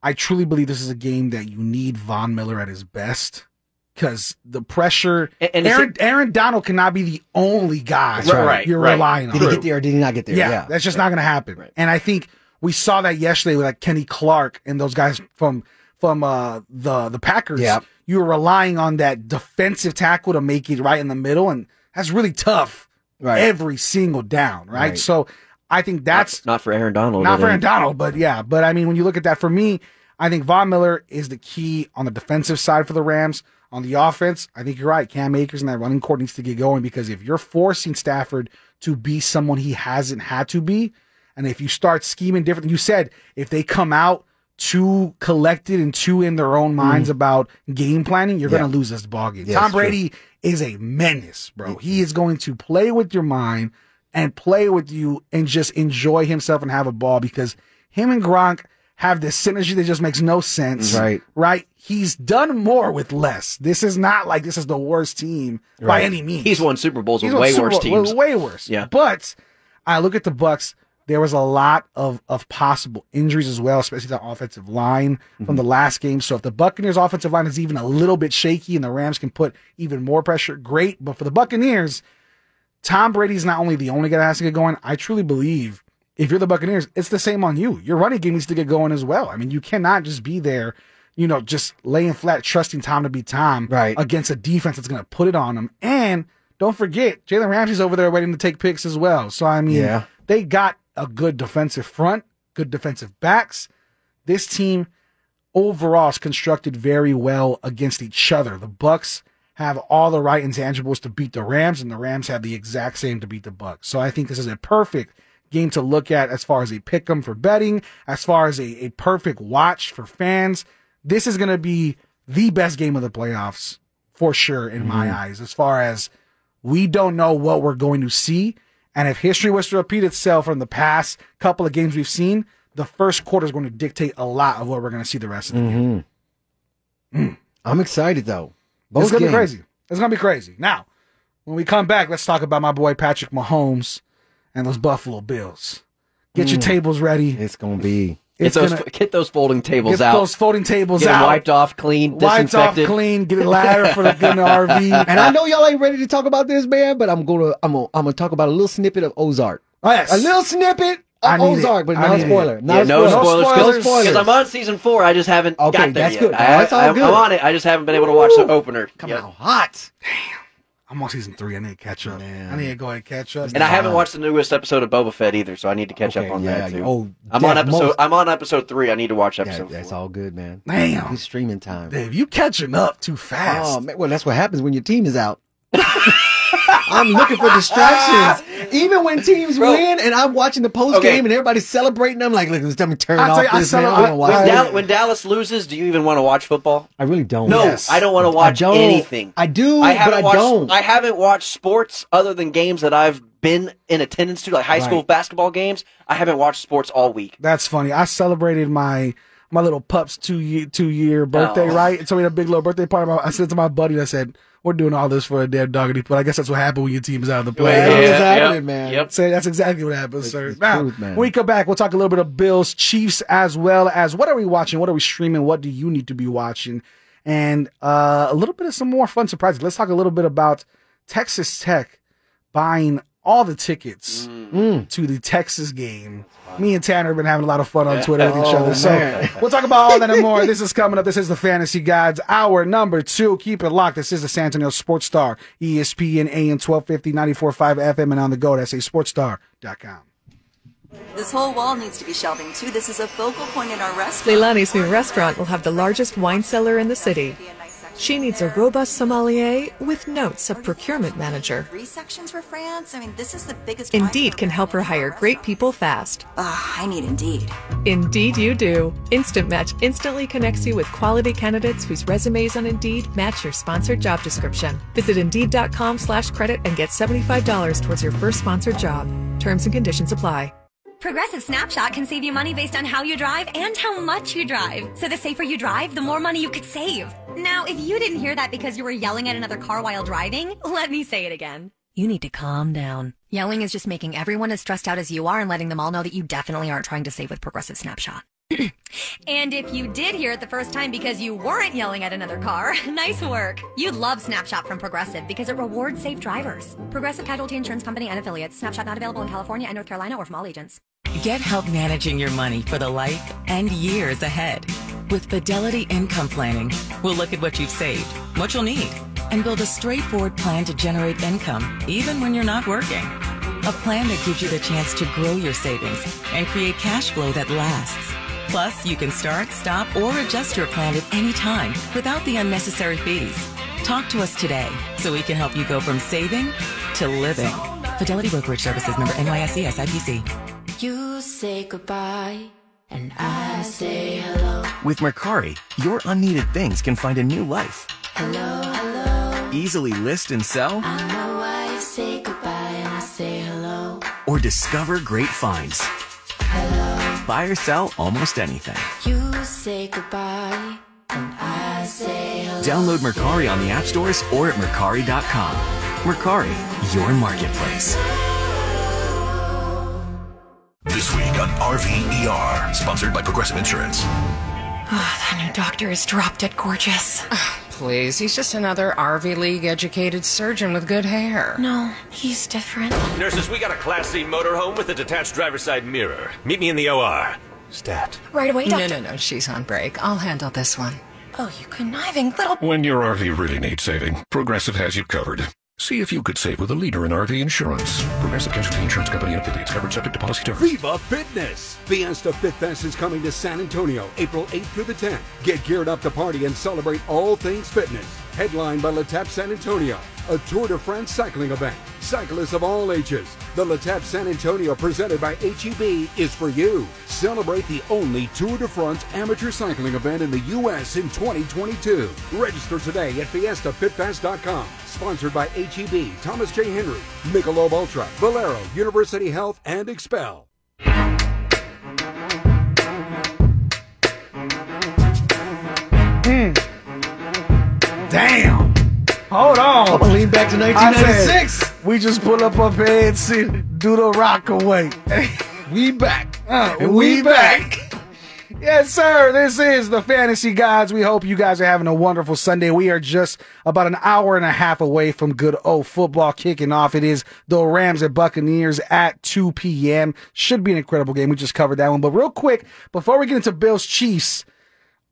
I truly believe this is a game that you need Von Miller at his best because the pressure. And, and it's- Aaron Aaron Donald cannot be the only guy right, you're right. relying on. Did he get there or did he not get there? Yeah, that's just not going to happen. And I think we saw that yesterday with like Kenny Clark and those guys from from uh, the the Packers. Yeah. You were relying on that defensive tackle to make it right in the middle, and that's really tough Right. every single down, right? Right. So I think that's not, not for Aaron Donald. not for Aaron Donald, but yeah. But I mean, when you look at that, for me, I think Von Miller is the key on the defensive side for the Rams. On the offense, I think you're right. Cam Akers and that running court needs to get going because if you're forcing Stafford to be someone he hasn't had to be, and if you start scheming different, you said if they come out too collected and too in their own minds about game planning, you're Mm. Yeah. going to lose this ball game. Yeah, Tom it's true. Brady is a menace, bro. He is going to play with your mind and play with you and just enjoy himself and have a ball because him and Gronk have this synergy that just makes no sense. Right. Right. He's done more with less. This is not like this is the worst team by any means. He's won Super Bowls with He's won way Super worse Bowl- teams. Way worse. Yeah. But I look at the Bucs. There was a lot of, of possible injuries as well, especially the offensive line Mm-hmm. from the last game. So if the Buccaneers offensive line is even a little bit shaky and the Rams can put even more pressure, great. But for the Buccaneers, Tom Brady's not only the only guy that has to get going. I truly believe if you're the Buccaneers, it's the same on you. Your running game needs to get going as well. I mean, you cannot just be there, you know, just laying flat, trusting Tom to be Tom Right. against a defense that's going to put it on him. And don't forget, Jalen Ramsey's over there waiting to take picks as well. So, I mean, Yeah. they got a good defensive front, good defensive backs. This team overall is constructed very well against each other. The Bucs have all the right intangibles to beat the Rams, and the Rams have the exact same to beat the Bucs. So I think this is a perfect game to look at as far as a pick 'em for betting, as far as a, a perfect watch for fans. This is going to be the best game of the playoffs for sure in my mm-hmm. eyes, as far as we don't know what we're going to see. And if history was to repeat itself from the past couple of games we've seen, the first quarter is going to dictate a lot of what we're going to see the rest of the game. Mm-hmm. I'm excited though. Both it's going to be crazy. It's going to be crazy. Now, when we come back, let's talk about my boy Patrick Mahomes and those Buffalo Bills. Get your tables ready. It's gonna be. Get It's those gonna get those folding tables get out. those folding tables get 'em out. wiped off, clean, wiped off clean. Get a ladder for the good RV. And I know y'all ain't ready to talk about this, man, but I'm gonna I'm gonna I'm gonna talk about a little snippet of Ozark. Oh, yes. A little snippet I of need it. Ozark, but not a spoiler. Not Yeah, a no spoiler. spoilers. spoilers. No Because I'm on season four, I just haven't Okay, got there that's yet. good. I, That's all I, good. I'm on it. I just haven't been able to watch the opener. Come yet. on, hot. I'm on season three. I need to catch up. Man. I need to go ahead and catch up. And I haven't watched the newest episode of Boba Fett either, so I need to catch Okay, up on yeah, that too. oh, I'm on episode. most- I'm on episode three. I need to watch Yeah, episode that's four. all good, man. Damn. It's streaming time. Dave, you catching up too fast. Oh man, well that's what happens when your team is out. I'm looking for distractions. Even when teams win and I'm watching the post Okay. game and everybody's celebrating, I'm like, look, let's tell me turn I'll off tell you, I this, man. I celebrate- don't watch I- When. Dal- when Dallas loses, do you even want to watch football? I really don't. No, Yes. I don't want to watch don't. anything. I do, I but haven't I watched. don't. I haven't watched sports other than games that I've been in attendance to, like high school Right. basketball games. I haven't watched sports all week. That's funny. I celebrated my my little pup's two year two year birthday, Oh. right? And so we had a big little birthday party. I said to my buddy, I said, "We're doing all this for a damn doggity." But I guess that's what happened when your team is out of the play. That's Yeah, what's yep, man. yep. Say that's exactly what happened, sir. it's Now, truth, man. when we come back, we'll talk a little bit of Bills, Chiefs, as well as what are we watching, what are we streaming, what do you need to be watching, and uh, a little bit of some more fun surprises. Let's talk a little bit about Texas Tech buying all the tickets Mm. to the Texas game. Me and Tanner have been having a lot of fun on Twitter with each Oh, other. So man. we'll talk about all that and more. This is coming up. This is the Fantasy Guides, hour number two. Keep it locked. This is the San Antonio Sports Star, ESPN AM 1250, 94.5 FM, and on the go. That's a sportstar.com. This whole wall needs to be shelving too. This is a focal point in our restaurant. Leilani's new restaurant will have the largest wine cellar in the city. She needs a robust sommelier with notes of procurement manager. Three sections for France. I mean, this is the biggest. Indeed can help her hire great people fast. Ugh, I need Indeed. Indeed, you do. Instant Match instantly connects you with quality candidates whose resumes on Indeed match your sponsored job description. Visit Indeed.com slash credit and get $75 towards your first sponsored job. Terms and conditions apply. Progressive Snapshot can save you money based on how you drive and how much you drive. So the safer you drive, the more money you could save. Now, if you didn't hear that because you were yelling at another car while driving, let me say it again. You need to calm down. Yelling is just making everyone as stressed out as you are and letting them all know that you definitely aren't trying to save with Progressive Snapshot. and if you did hear it the first time because you weren't yelling at another car, nice work. You'd love Snapshot from Progressive because it rewards safe drivers. Progressive Casualty Insurance Company and affiliates. Snapshot not available in California and North Carolina or from all agents. Get help managing your money for the life and years ahead. With Fidelity Income Planning, we'll look at what you've saved, what you'll need, and build a straightforward plan to generate income even when you're not working. A plan that gives you the chance to grow your savings and create cash flow that lasts. Plus, you can start, stop, or adjust your plan at any time without the unnecessary fees. Talk to us today so we can help you go from saving to living. Fidelity Brokerage Services member NYSE SIPC. You say goodbye, and I say hello. With Mercari, your unneeded things can find a new life. Hello, hello. Easily list and sell, I know why you say goodbye, and I say hello. or discover great finds. Hello. Buy or sell almost anything. You say goodbye, and I say hello. Download Mercari on the app stores or at Mercari.com. Mercari, your marketplace. This week on RVER, sponsored by Progressive Insurance. Oh, that new doctor is dropped dead gorgeous. Ah, please, he's just another RV League educated surgeon with good hair. No, he's different. Nurses, we got a Class C motorhome with a detached driver's side mirror. Meet me in the OR. Stat. Right away, doctor. No, no, no, she's on break. I'll handle this one. Oh, you conniving little. When your RV really needs saving, Progressive has you covered. See if you could save with a leader in RV insurance. Progressive Casualty Insurance Company and affiliates covered subject to policy terms. Viva Fitness! Fiesta Fit Fest is coming to San Antonio April 8th through the 10th. Get geared up to party and celebrate all things fitness. Headlined by L'Étape San Antonio, a Tour de France cycling event. Cyclists of all ages. The L'Étape San Antonio presented by HEB is for you. Celebrate the only Tour de France amateur cycling event in the U.S. in 2022. Register today at fiestafitfest.com. Sponsored by HEB, Thomas J. Henry, Michelob Ultra, Valero, University Health, and Expel. Hmm. Damn. Hold on. I'm gonna lean back to I 1996. said, we just pull up up here and see, do the rock away. we back. Uh, And we, we back. Yes, sir. This is the Fantasy Gods. We hope you guys are having a wonderful Sunday. We are just about an hour and a half away from good old football kicking off. It is the Rams at Buccaneers at 2 p.m. Should be an incredible game. We just covered that one. But real quick, before we get into Bills Chiefs,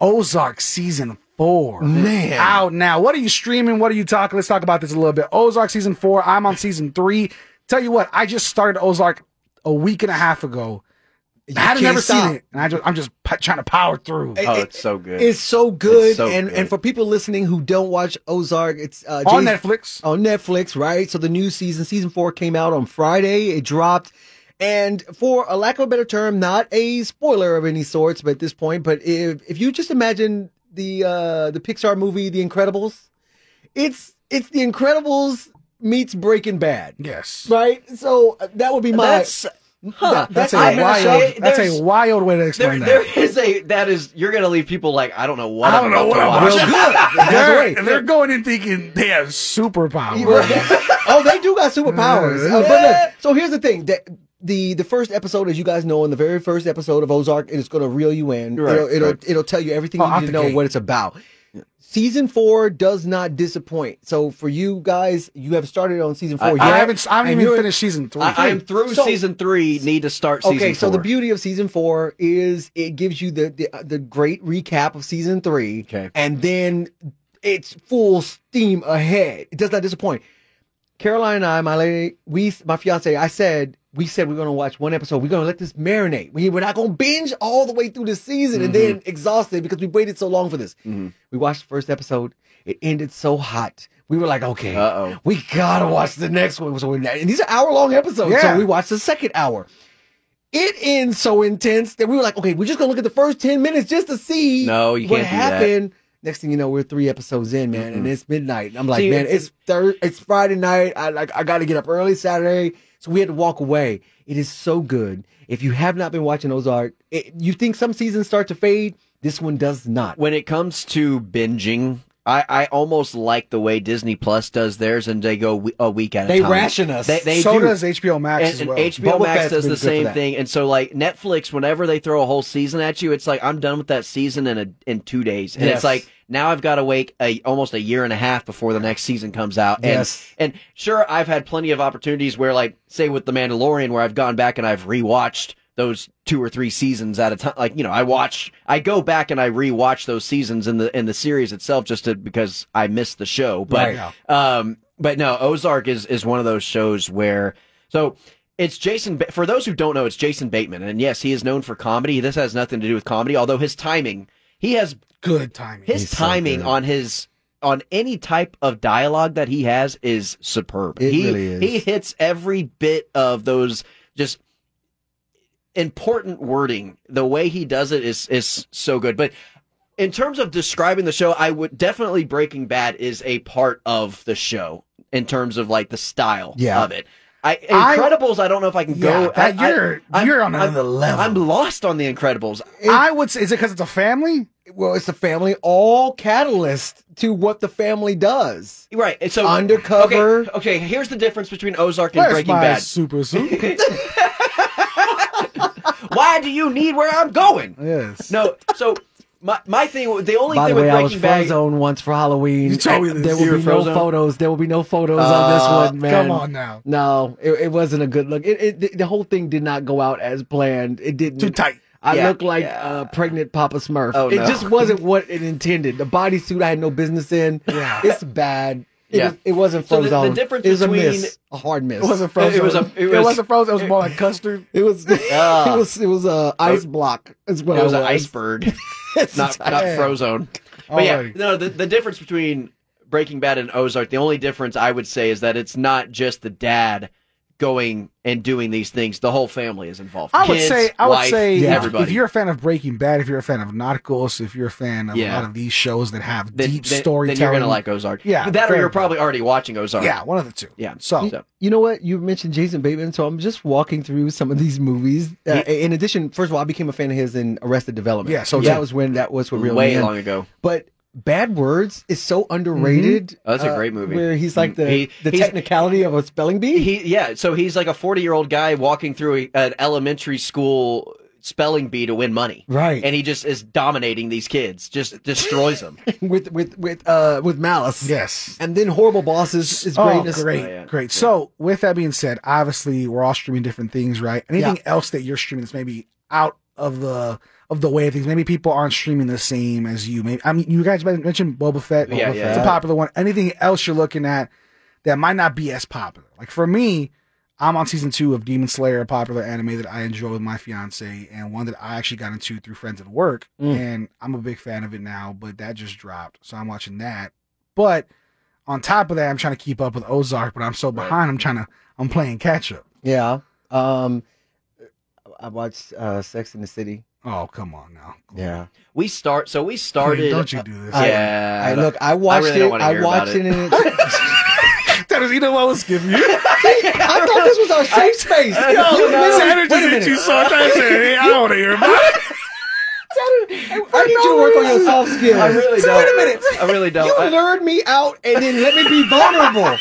Ozark season four. Man. Out now. What are you streaming? What are you talking? Let's talk about this a little bit. Ozark season four. I'm on season three. Tell you what, I just started Ozark a week and a half ago. I hadn't never stop. seen it. And I just, I'm just p- trying to power through. Oh, it's so good. It's so good, It's so and good. and for people listening who don't watch Ozark, it's uh, On Jason- Netflix. On Netflix, right? So the new season, season four, came out on Friday. It dropped, and for a lack of a better term, not a spoiler of any sorts, but at this point, but if if you just imagine the uh the Pixar movie The Incredibles, it's it's The Incredibles meets Breaking Bad. Yes. Right. So uh, that would be my. That's huh. That's a I'm wild. show- That's a wild way to explain there that. is a that is you're gonna leave people like I don't know what I I'm don't know about what I'm watch. watching. That's They're, right. they're going in thinking they have superpowers. oh, they do got superpowers. Yeah. Uh, but look, so here's the thing: that the the first episode, as you guys know, in the very first episode of Ozark, it is going to reel you in. Right, it'll it'll, right. it'll tell you everything Oh, you need to know gate. what it's about. Season four does not disappoint. So for you guys, you have started on season four. I- yet, I haven't. I haven't and even finished season three. I, I'm through So- season three. Need to start season Okay, so the beauty of season four is it gives you the the, the great recap of season three, Okay. and then it's full steam ahead. It does not disappoint. Caroline and I, my lady, we, my fiance, I said we said we're gonna watch one episode. We're gonna let this marinate. We, we're not gonna binge all the way through the season and then mm-hmm. exhausted because we waited so long for this. Mm-hmm. We watched the first episode. It ended so hot. We were like, okay, Uh-oh. we gotta watch the next one. So and these are hour long episodes. Yeah. So we watched the second hour. It ends so intense that we were like, okay, we're just gonna look at the first 10 minutes just to see No, you what can't do that. happened. Next thing you know, we're three episodes in, man, and it's midnight. I'm like, See, man, it's third, it's Friday night. I like, I got to get up early Saturday, so we had to walk away. It is so good. If you have not been watching Ozark, it, you think some seasons start to fade. This one does not. when it comes to binging, I, I almost like the way Disney Plus does theirs, and they go we- a week at a time. They ration us. They, they so do. does HBO Max and, as and well. HBO Boba Max Fett's does the same thing. And so, like Netflix, whenever they throw a whole season at you, it's like I'm done with that season in a in two days, and Yes. it's like now I've got to wait a almost a year and a half before the next season comes out. And, Yes. and sure, I've had plenty of opportunities where, like, say with the Mandalorian, where I've gone back and I've rewatched those two or three seasons at a time. Like, you know, I watch, I go back and I rewatch those seasons in the in the series itself just to, because I missed the show. But Right. um, but no, Ozark is is one of those shows where so. It's Jason. For those who don't know, it's Jason Bateman, and yes, he is known for comedy. This has nothing to do with comedy, although his timing, he has Good timing. his He's timing good. on his on any type of dialogue that he has is superb. It he really is. he hits every bit of those just important wording. The way he does it is is so good. But in terms of describing the show, I would definitely Breaking Bad is a part of the show in terms of like the style Yeah. of it. I I- Incredibles, I, don't know if I can Yeah, go. that- I- I- you're- I'm- you're on I'm- another level. I'm lost on the Incredibles. I would say, is it because it's a family? Well, it's a family, all catalyst to what the family does. Right. and So Undercover. Okay, okay, here's the difference between Ozark and Where's Breaking my Bad. super suit? Why do you need where I'm going? yes. No. So my my thing, the only By the thing way, with I was Breaking Bad. Frozone once for Halloween. You told me this. There You will were be no Frozone? photos. There will be no photos on this Uh, one, man. Come on now. No, it, it wasn't a good look. It, it the- the whole thing did not go out as planned. It didn't. Too tight. I Yeah, looked like yeah. uh, pregnant Papa Smurf. Oh, it no. just wasn't what it intended. The bodysuit I had no business in. Yeah. It's bad. It, Yeah. was, it wasn't So the- frozen. the difference it was between- a miss, a hard miss. It wasn't frozen. It was a- it was- not frozen. It was more like custard. It was. Ah. it was. It was a ice block. Is what it was I an iceberg, It's not tight. not frozen. But yeah, no. The, the difference between Breaking Bad and Ozark, the only difference I would say is that it's not just the dad going and doing these things. The whole family is involved. I would Kids, say, I would wife, say, everybody. if you're a fan of Breaking Bad, if you're a fan of Narcos, if you're a fan of Yeah. a lot of these shows that have then, deep then- storytelling, then you're gonna like Ozark. Yeah, that or you're enough. probably already watching Ozark. yeah, one of the two. yeah. So, So- You know what? You mentioned Jason Bateman, so I'm just walking through some of these movies. Uh, in addition, first of all, I became a fan of his in Arrested Development. Yeah, so that was when that was what reeled way long ago. But Bad Words is so underrated. Oh, that's a uh, great movie. Where he's like the He- the technicality of a spelling bee. He yeah, so he's like a 40 year old guy walking through a, an elementary school spelling bee to win money. Right. And he just is dominating these kids, just destroys them. with with with uh with malice. yes. And then horrible bosses is Oh, greatness. great, Oh, yeah. great. So, with that being said, obviously we're all streaming different things, right? Anything else that you're streaming that's maybe out of the of the way of things? Maybe people aren't streaming the same as you. Maybe I mean, you guys mentioned Boba Fett. Yeah, Boba yeah. Fett's a popular one. Anything else you're looking at that might not be as popular? Like for me, I'm on season two of Demon Slayer, a popular anime that I enjoy with my fiance, and one that I actually got into through friends at work. Mm. And I'm a big fan of it now, but that just dropped, so I'm watching that. But on top of that, I'm trying to keep up with Ozark, but I'm so behind. I'm trying to, I'm playing catch up. Yeah. Um, I watched uh, Sex in the City. Oh, come on now. Yeah. We start. So we started. Don't you do this. Yeah. I, look. I watched really it. don't I watched it. it. and it Tanner, you know what was giving you? I thought this was our safe space. Yo, You know, Tanner wait just a hit minute. you so much. I said, hey, I don't want to hear about it. I need you to work on your soft skills. I really So don't. Wait a minute. I really don't. You I- lured me out and then let me be vulnerable.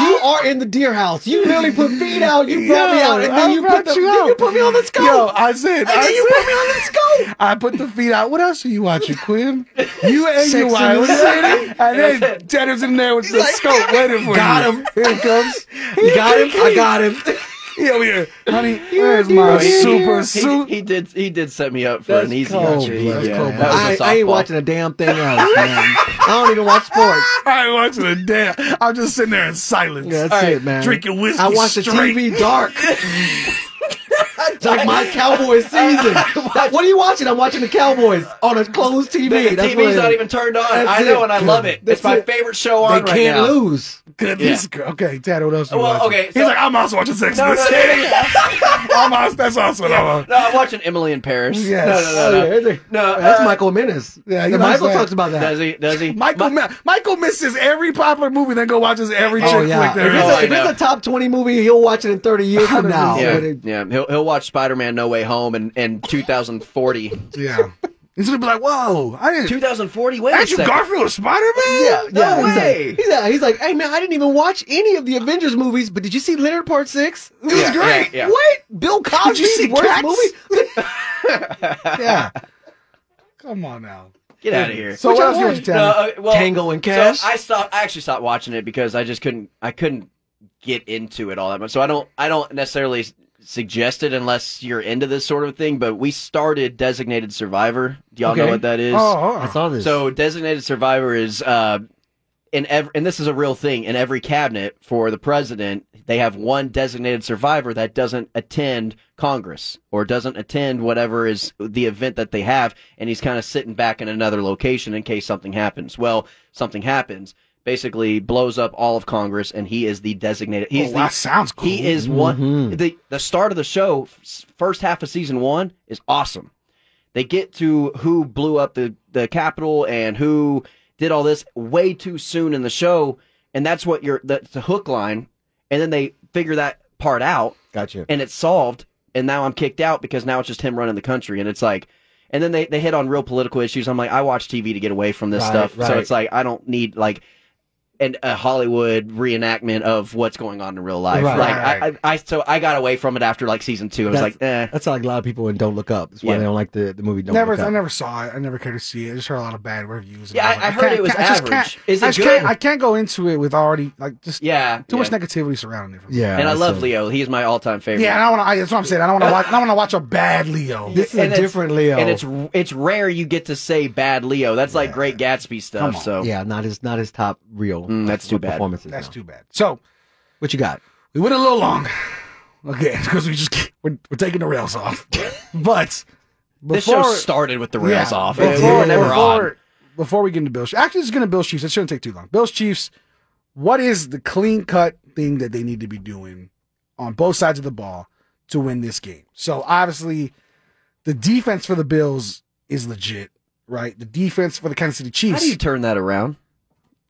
you are in the deer house. You literally put feet out. You brought me out, and I then you put the, you then you put me on the scope. Yo, I said, and I then you put me on the scope. I put the feet out. What else are you watching, Quinn? You and your in wife. the City. And then Tanner's in there with the like, scope waiting for Got you. Got him. Here it comes. You got him. I got him. He over here. Honey, where's my super suit? He did. He did set me up for That's an easy cold, answer. blood. Yeah, cold, that was a I, I ain't softball. watching a damn thing else, man. I don't even watch sports. I ain't watching a damn. I'm just sitting there in silence. That's All right, it, man. drinking whiskey I watch the. TV dark. It's like my Cowboys season. what are you watching? I'm watching the Cowboys on a closed TV. The That's TV's not even turned on. That's I know, it. and I love it. That's it's my it. favorite show They on right can't now. lose. Goodness. gr- Okay, Tanner, what else are you Well, watching? okay, He's so- like, I'm also watching Sex No, and the no, no, City. no, no. I'm also, that's also what I'm on. No, I'm watching Emily in Paris. Yes. No, no, no, Oh, no. yeah, they- No, that's uh, Michael Menace. Yeah, he And Michael that. talks about that. Does he? Does he? Michael, Ma- Michael misses every popular movie, then go watches every chick Oh yeah, flick if, there it's is. Oh, a, I if it's a top twenty movie, he'll watch it in thirty years from now. Yeah, yeah. He'll he'll watch Spider Man No Way Home in, in 2040. Yeah. He's gonna be like, whoa, I didn't. 2040. Wait a Andrew second. Garfield was Spider Man? yeah, yeah. No he's, way. Like, he's, like, he's like, hey man, I didn't even watch any of the Avengers movies, but did you see Leonard Part Six? It was Yeah, great. yeah, yeah. What? Bill Cosby's worst Cats? movie? yeah. Come on now. Get out of here. So what else you watching, Tanner? No, uh, well, Tango and Cash? So I stopped. I actually stopped watching it because I just couldn't. I couldn't get into it all that much. So I don't. I don't necessarily s- suggest it unless you're into this sort of thing. But we started Designated Survivor. Do y'all know what that is? Oh, I saw this. So Designated Survivor is uh, in every, and this is a real thing in every cabinet for the president. They have one designated survivor that doesn't attend Congress or doesn't attend whatever is the event that they have, and he's kind of sitting back in another location in case something happens. Well, something happens. Basically, blows up all of Congress, and he is the designated. He's Oh, the, that sounds cool. He is one. Mhm. The the start of the show, first half of season one, is awesome they get to who blew up the, the Capitol and who did all this way too soon in the show, and that's what you're that's the hook line, and then they figure that part out, Gotcha. and it's solved, and now I'm kicked out because now it's just him running the country, and it's like, and then they they hit on real political issues. I'm like, I watch TV to get away from this Right, stuff, so it's like I don't need like. And a Hollywood reenactment of what's going on in real life. Right. Like I, I, I, so I got away from it after like season two. I was That's- like, eh. That's like a lot of people in Don't Look Up. That's why Yeah. they don't like the, the movie Don't never, Look Up. I never saw it. I never cared to see it. I just heard a lot of bad reviews. Yeah, about I- I heard it was I just average. can't- Is it I good? Can't, I can't go into it with already like just Yeah, too much negativity surrounding it. Yeah, and I love so- Leo. He's my all-time favorite. Yeah, and I want to. That's what I'm saying. I don't want to watch. I don't want to watch a bad Leo. This is And a different Leo. and it's it's rare you get to say bad Leo. That's like Great Gatsby stuff. So yeah, not his not his top real. Mm, that's too bad. Performances. That's no. too bad. So What you got? we went a little long again because we just we're, we're taking the rails off. But this before, show started with the rails yeah, off. Before, we were never before, on. before we get into Bills, Chiefs, actually, it's going to Bills Chiefs. It shouldn't take too long. Bills Chiefs. What is the clean cut thing that they need to be doing on both sides of the ball to win this game? So obviously, the defense for the Bills is legit, right? The defense for the Kansas City Chiefs. How do you turn that around?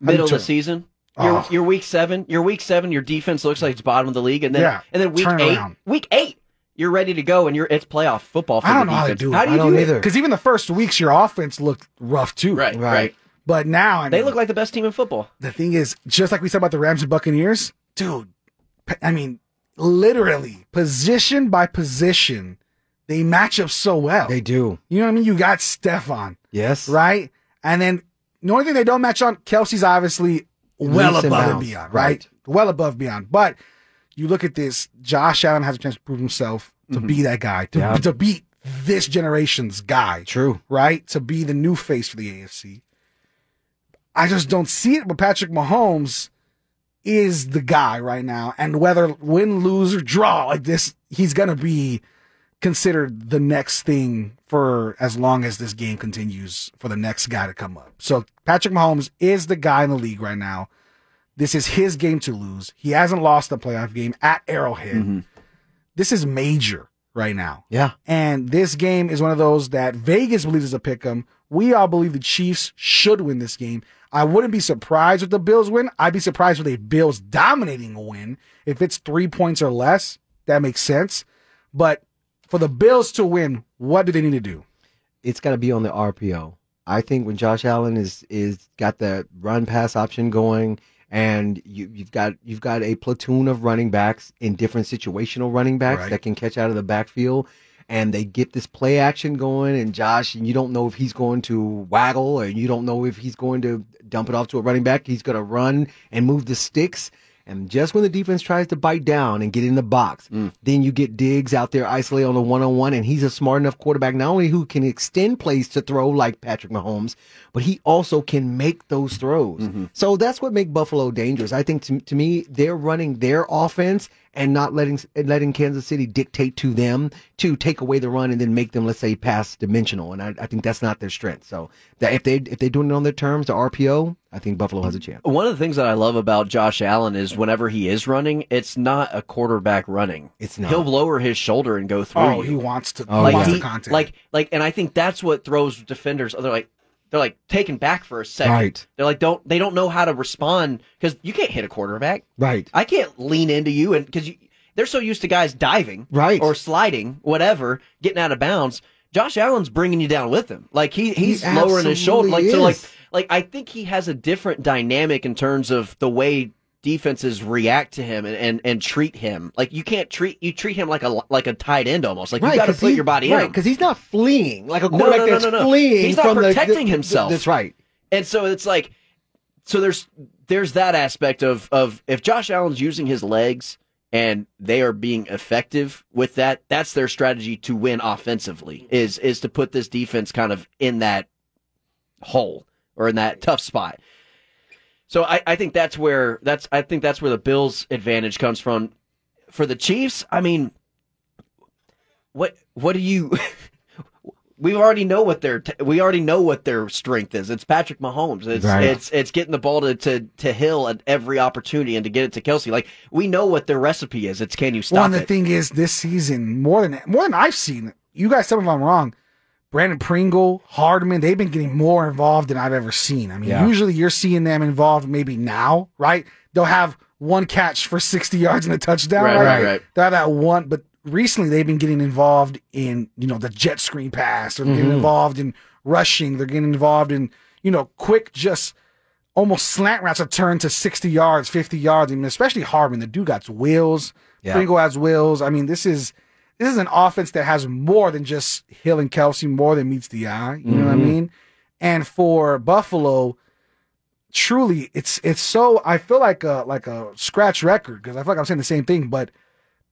How do you Middle of the season. Oh. You're, Oh. you're week seven. You're week seven. Your defense looks like it's bottom of the league, and then Yeah, and then week turn eight, around. week eight, you're ready to go, and you're it's playoff football for I don't the know how to do it. How do you I don't do either. Because even the first weeks, your offense looked rough too. Right, right, Right. But now, I They look like the best team in football. the thing is, just like we said about the Rams and Buccaneers, dude. I mean, literally position by position, they match up so well. They do. You know what I mean? You got Stefon, Yes. right? And then the only thing they don't match on, Kelce's obviously well Leaps above and bounds. beyond, right? Right. Well above beyond. But you look at this, Josh Allen has a chance to prove himself to be mm-hmm. that guy, to, Yeah. to beat this generation's guy True. right? To be the new face for the AFC. I just don't see it but Patrick Mahomes is the guy right now. And whether win, lose, or draw, like this, he's going to be considered the next thing for as long as this game continues for the next guy to come up. So Patrick Mahomes is the guy in the league right now. This is his game to lose. He hasn't lost a playoff game at Arrowhead. Mm-hmm. This is major right now. Yeah. And this game is one of those that Vegas believes is a pick 'em. We all believe the Chiefs should win this game. I wouldn't be surprised if the Bills win. I'd be surprised with a Bills dominating a win. If it's three points or less, that makes sense. But for the Bills to win, what do they need to do? it's got to be on the RPO. I think when Josh Allen is is got the run pass option going, and you, you've got you've got a platoon of running backs in different situational running backs Right. that can catch out of the backfield, and they get this play action going. And Josh, and you don't know if he's going to waggle, or you don't know if he's going to dump it off to a running back. He's going to run and move the sticks. And just when the defense tries to bite down and get in the box, mm. then you get Diggs out there isolated on the one on one, and he's a smart enough quarterback, not only who can extend plays to throw like Patrick Mahomes, but he also can make those throws. Mm-hmm. So that's what makes Buffalo dangerous. I think to, to me, they're running their offense and not letting letting Kansas City dictate to them to take away the run and then make them, let's say, pass dimensional. And I, I think that's not their strength. So that if they if they're doing it on their terms, the RPO, I think Buffalo has a chance. One of the things that I love about Josh Allen is whenever he is running, it's not a quarterback running. It's not. He'll lower his shoulder and go through. Oh, you. he wants to. Oh, he like wants he, the contact. like like, and I think that's what throws defenders. They're like they're like taken back for a second. Right. They're like don't they don't know how to respond because you can't hit a quarterback. Right. I can't lean into you and because they're so used to guys diving Right. or sliding whatever getting out of bounds. Josh Allen's bringing you down with him. Like he he's He lowering his shoulder. Like so like is. Like I think he has a different dynamic in terms of the way defenses react to him and, and, and treat him. Like you can't treat you treat him like a like a tight end almost. Like you got to put he- your body right in because he's not fleeing like a No, quarterback no, no, that's no, no. fleeing. He's not protecting the- himself. That's right. And so it's like, so there's there's that aspect of of if Josh Allen's using his legs and they are being effective with that, that's their strategy to win offensively. Is is to put this defense kind of in that hole or in that tough spot. So I, I think that's where that's I think that's where the Bills' advantage comes from. For the Chiefs, I mean, what what do you? we already know what their we already know what their strength is. It's Patrick Mahomes. It's Right. it's it's getting the ball to, to to Hill at every opportunity and to get it to Kelce. Like we know what their recipe is. It's can you stop One, the it? thing is, this season more than more than I've seen. You guys, some of I'm wrong. Brandon Pringle, Hardman, they've been getting more involved than I've ever seen. I mean, Yeah. usually you're seeing them involved maybe now, right? They'll have one catch for 60 yards and a touchdown, Right, right? right, right. They'll have that one, but recently they've been getting involved in, you know, the jet screen pass. They're getting Mhm. involved in rushing. They're getting involved in, you know, quick, just almost slant routes that turn to 60 yards, 50 yards. I mean, especially Hardman. The dude got wheels. Yeah. Pringle has wheels. I mean, this is this is an offense that has more than just Hill and Kelce, more than meets the eye. You know what I Mhm. mean? And for Buffalo, truly, it's it's so I feel like a like a scratch record because I feel like I'm saying the same thing, but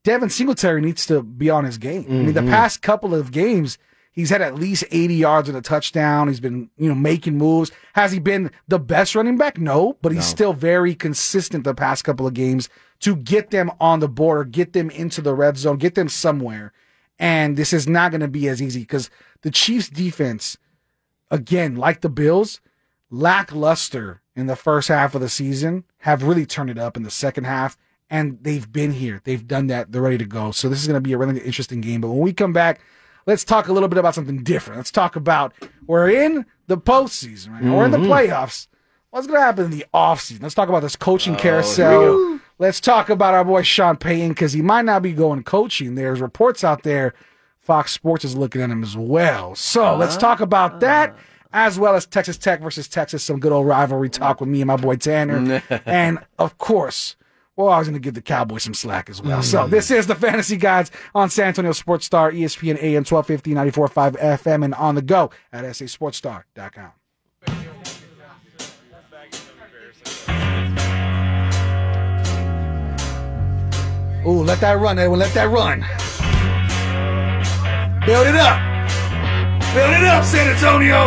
Devin Singletary needs to be on his game. I mean, the Mhm. past couple of games, he's had at least 80 yards and a touchdown. He's been, you know, making moves. Has he been the best running back? No, but he's No. still very consistent the past couple of games to get them on the border, get them into the red zone, get them somewhere. And this is not going to be as easy because the Chiefs defense, again, like the Bills, lackluster in the first half of the season, have really turned it up in the second half. And they've been here. They've done that. They're ready to go. So this is going to be a really interesting game. But when we come back, let's talk a little bit about something different. Let's talk about we're in the postseason, right? We're in the Mhm. playoffs. What's going to happen in the offseason? Let's talk about this coaching Oh, carousel. Let's talk about our boy Sean Payton because he might not be going coaching. There's reports out there. Fox Sports is looking at him as well. So let's talk about that as well as Texas Tech versus Texas. Some good old rivalry talk with me and my boy Tanner. and of course, well, I was going to give the Cowboys some slack as well. So this mm. is the Fantasy Guides on San Antonio Sports Star, ESPN AM 1250, 94.5 FM, and on the go at sasportstar.com. Ooh, let that run, Edwin. Let that run. Build it up. Build it up, San Antonio.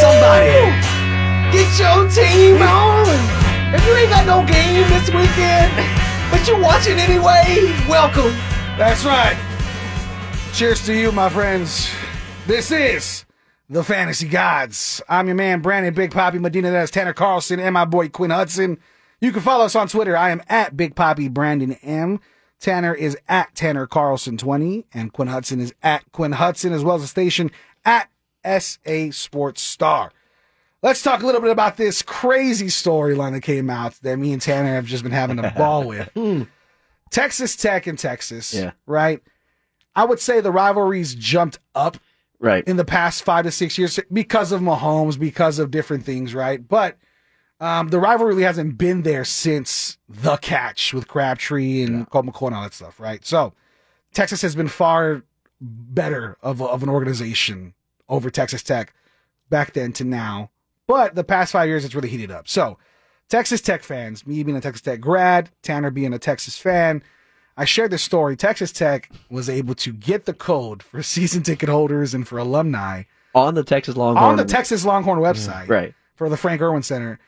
Somebody get your team on. If you ain't got no game this weekend, but you watching anyway, welcome. That's right. Cheers to you, my friends. This is the Fantasy Gods. I'm your man, Brandon Big Poppy Medina. That's Tanner Carlson and my boy Quinn Hudson. You can follow us on Twitter. I am at Big Poppy Brandon M. Tanner is at Tanner Carlson 20, and Quinn Hudson is at Quinn Hudson, as well as the station at SA Sports Star. Let's talk a little bit about this crazy storyline that came out that me and Tanner have just been having a ball with. Texas Tech and Texas, Yeah. right? I would say the rivalries jumped up Right. in the past five to six years because of Mahomes, because of different things, right? But um, the rivalry really hasn't been there since the catch with Crabtree and Colt McCoy and all that stuff, right? So Texas has been far better of, a, of an organization over Texas Tech back then to now. But the past five years, it's really heated up. So Texas Tech fans, me being a Texas Tech grad, Tanner being a Texas fan, I shared this story. Texas Tech was able to get the code for season ticket holders and for alumni on the Texas Longhorn. on the Texas Longhorn mm-hmm. website Right. for the Frank Erwin Center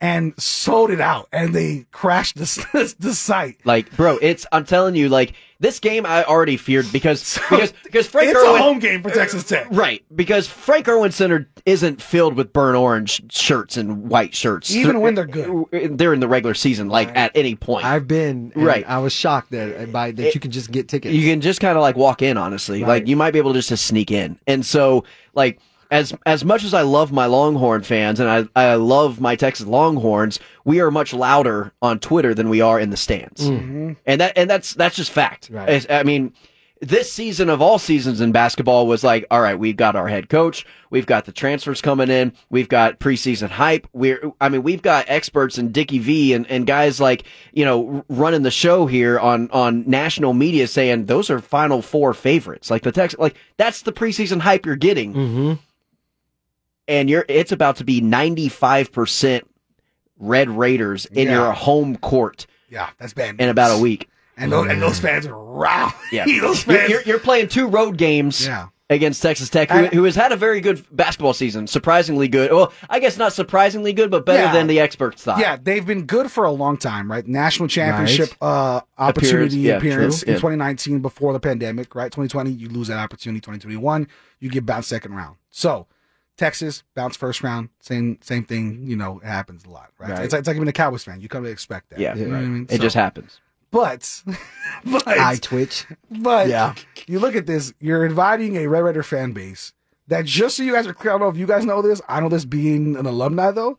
and sold it out and they crashed the, the site. Like, bro, it's I'm telling you, like this game I already feared because because because Frank it's Erwin a home game for Texas Tech. Uh, right, because Frank Erwin Center isn't filled with burnt orange shirts and white shirts. Even when they're good. They're in the regular season, like at any point. I've been Right. I was shocked that uh, by that you can just get tickets. You can just kind of like walk in, honestly. Right. Like you might be able to just to sneak in. And so, like as as much as I love my Longhorn fans and I I love my Texas Longhorns, we are much louder on Twitter than we are in the stands. Mhm. And that and that's that's just fact. Right. It's- I mean. This season of all seasons in basketball was like, all right, we've got our head coach, we've got the transfers coming in, we've got preseason hype. We're, I mean, we've got experts and Dickie V and, and guys like, you know, running the show here on, on national media saying those are final four favorites. Like the text, like that's the preseason hype you're getting. Mm-hmm. And you're, it's about to be 95% Red Raiders in Yeah. your home court Yeah, that's bad. in about a week. And those, and those fans are rowdy. Yeah, those You're- fans. You're, you're playing two road games Yeah. against Texas Tech, who, And- who has had a very good basketball season, surprisingly good. Well, I guess not surprisingly good, but better Yeah. than the experts thought. Yeah, they've been good for a long time, right? National championship uh, opportunity Appearance, appearance true. in Yeah. 2019 before the pandemic, right? 2020, you lose that opportunity. 2021, you get bounced second round. So Texas bounce first round, same same thing. You know, it happens a lot, right? Right. It's, like, it's like even a Cowboys fan, you come to expect that. Yeah, You know what I mean? it So- just happens. But, but I twitch. But Yeah. you look at this, you're inviting a Red Raider fan base that just so you guys are clear, I don't know if you guys know this. I know this being an alumni though.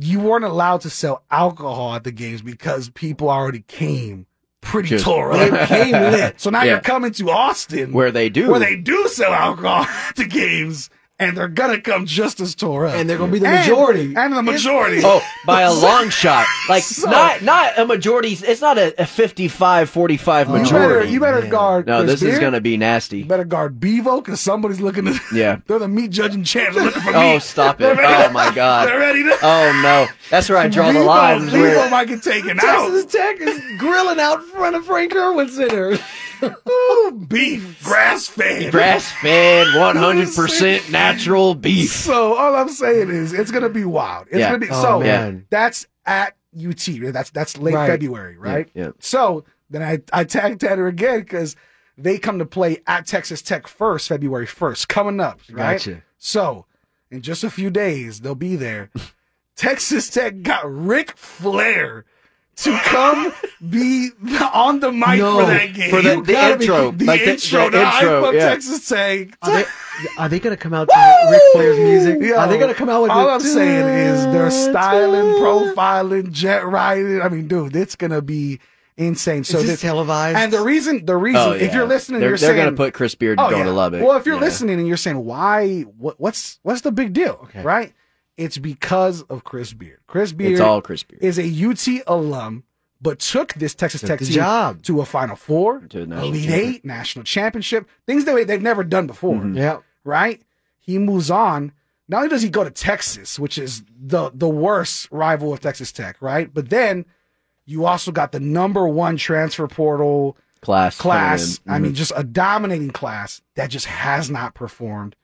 You weren't allowed to sell alcohol at the games because people already came pretty Just- tore up. They came lit. So now Yeah. you're coming to Austin Where they do. where they do sell alcohol at the games and they're gonna come just as tore up. And they're gonna be the And- majority. And the majority. Oh, by a long shot. Like, So- not not a majority. It's not a, a 55 45 You better, majority. you better guard. no, Chris this is going to be You nasty. better guard Bevo because somebody's looking to. Yeah. They're the meat judging champs. They're looking for Oh, stop it. ready- Oh, my God. They're ready to. Oh, no. That's where I draw the Bevo, line. Bevo where- might get taken out. Texas Tech is grilling out in front of Frank Erwin Center. Ooh, beef, grass fed. Grass fed, 100% natural beef. So all I'm saying is it's gonna be wild. It's Yeah. gonna be Oh, so man. that's at UT. That's that's late Right. February, right? Yeah, yeah. So then I I tagged Tanner again because they come to play at Texas Tech first, February first, coming up. Right. Gotcha. So in just a few days they'll be there. Texas Tech got Ric Flair to come be on the mic No, for that game. For the, You the gotta be- intro. the like intro, the to intro, hype yeah. Texas Tech. Are they, are they gonna come out to Ric Flair's music? Yo, are they gonna come out with all the- I'm saying is they're styling, profiling, jet riding. I mean, dude, it's gonna be insane. So Is this this- televised? And the reason, the reason, Oh, if you're listening, they're, you're they're saying, gonna put Chris Beard oh, going yeah. to love it. Well, if you're Yeah. listening and you're saying why, what, what's what's the big deal, Okay. right? It's because of Chris Beard. Chris Beard it's all Chris Beard. is a UT alum, but took this Texas Took Tech team job. to a Final Four, To a national Elite championship. Eight, national championship, things that they've never done before Mhm. Yeah. right? He moves on. Not only does he go to Texas, which is the the worst rival of Texas Tech, right? But then you also got the number one transfer portal Class. class. coming I in. mean, just a dominating class that just has not performed.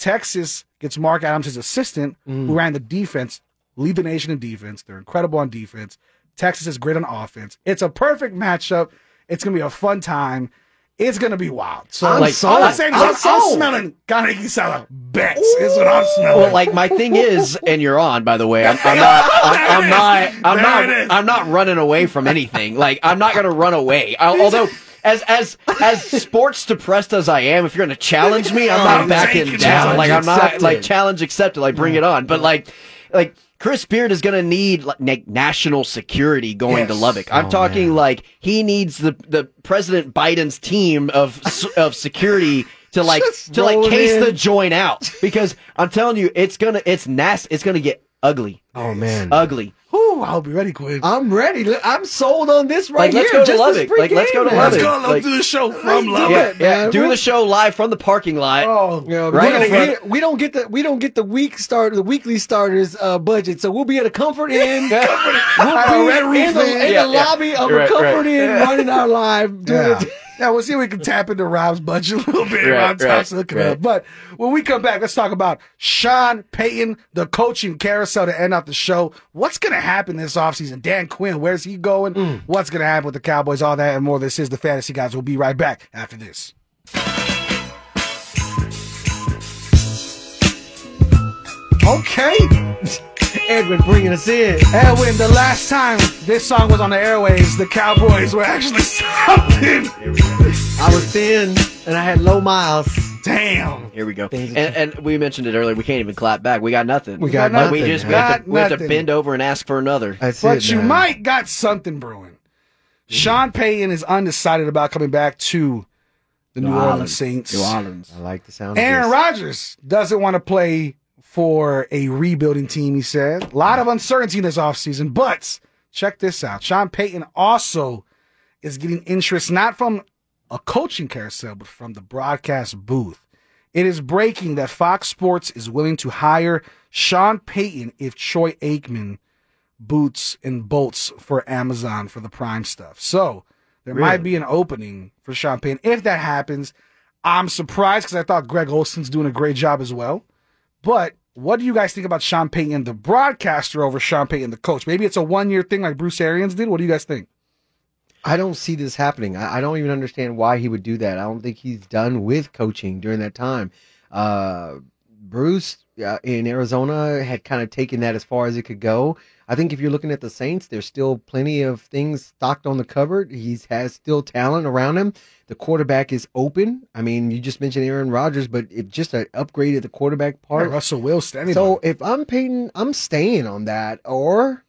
Texas gets Mark Adams, his assistant, Mm. who ran the defense, lead the nation in defense. They're incredible on defense. Texas is great on offense. It's a perfect matchup. It's gonna be a fun time. It's gonna be wild. So I'm like, sold. all I'm saying is I'm I'm, smelling Kaneki bets. Is what I'm smelling. Well, like my thing is, and you're on, by the way. I'm, I'm not. I'm, I'm not. I'm There not. I'm not running away from anything. Like I'm not going to run away. I, although, as as as sports depressed as I am, if you're going to challenge me, I'm Oh, not backing down. Like I'm not accepted. like challenge accepted. Like bring it on. But like like. Chris Beard is going to need like, national security going to Lubbock. I'm Oh, talking like he needs the the President Biden's team of of security to like Just to like case in. the joint out because I'm telling you, it's gonna, it's nasty. It's gonna get ugly. Oh man, ugly. Whew, I'll be ready, Quinn. I'm ready. I'm sold on this right Like, let's here. go to just Lubbock. Like, let's go to freaking Lubbock. Let's game. go Like- do the show from do Lubbock. Yeah, it, yeah. man. Do the show live from the parking lot. Oh, Yeah, Right we, in don't get, we don't get the we don't get the week start the weekly starters uh, budget, so we'll be at a comfort inn. we'll Red Roof be in the, Inn. in Yeah, the yeah. lobby of Right, a comfort right. inn, running our live. Doing Yeah. it. Yeah, we'll see if we can tap into Rob's budget a little bit. Right, Rob right, Thompson looking right. up. But when we come back, let's talk about Sean Payton, the coaching carousel to end off the show. What's going to happen this offseason? Dan Quinn, where's he going? Mm. What's going to happen with the Cowboys? All that and more. This is the Fantasy Guys. We'll be right back after this. Okay. Edwin bringing us in. Edwin, the last time this song was on the airways, the Cowboys were actually something. I was thin and I had low miles. Damn. Here we go. And, and we mentioned it earlier. We can't even clap back. We got nothing. We got Like, We nothing. just we have, Got to, we have to bend over and ask for another. That's But it, you man. might got something brewing. Mm-hmm. Sean Payton is undecided about coming back to the New, Orleans, Saints. New Orleans. I like the sound. Aaron this. Rodgers doesn't want to play for a rebuilding team, he said. A lot of uncertainty in this offseason, but check this out. Sean Payton also is getting interest not from a coaching carousel, but from the broadcast booth. It is breaking that Fox Sports is willing to hire Sean Payton if Troy Aikman boots and bolts for Amazon for the Prime stuff. So there Really? might be an opening for Sean Payton. If that happens, I'm surprised because I thought Greg Olsen's doing a great job as well. But what do you guys think about Sean Payton, the broadcaster, over Sean Payton, the coach? Maybe it's a one year thing like Bruce Arians did. What do you guys think? I don't see this happening. I, I don't even understand why he would do that. I don't think he's done with coaching during that time. Uh, Bruce uh, in Arizona had kind of taken that as far as it could go. I think if you're looking at the Saints, there's still plenty of things stocked on the cupboard. He has still talent around him. The quarterback is open. I mean, you just mentioned Aaron Rodgers, but if just an upgrade at the quarterback part. Yeah, Russell Wilson. Anybody. so if I'm Payton, I'm staying on that. Or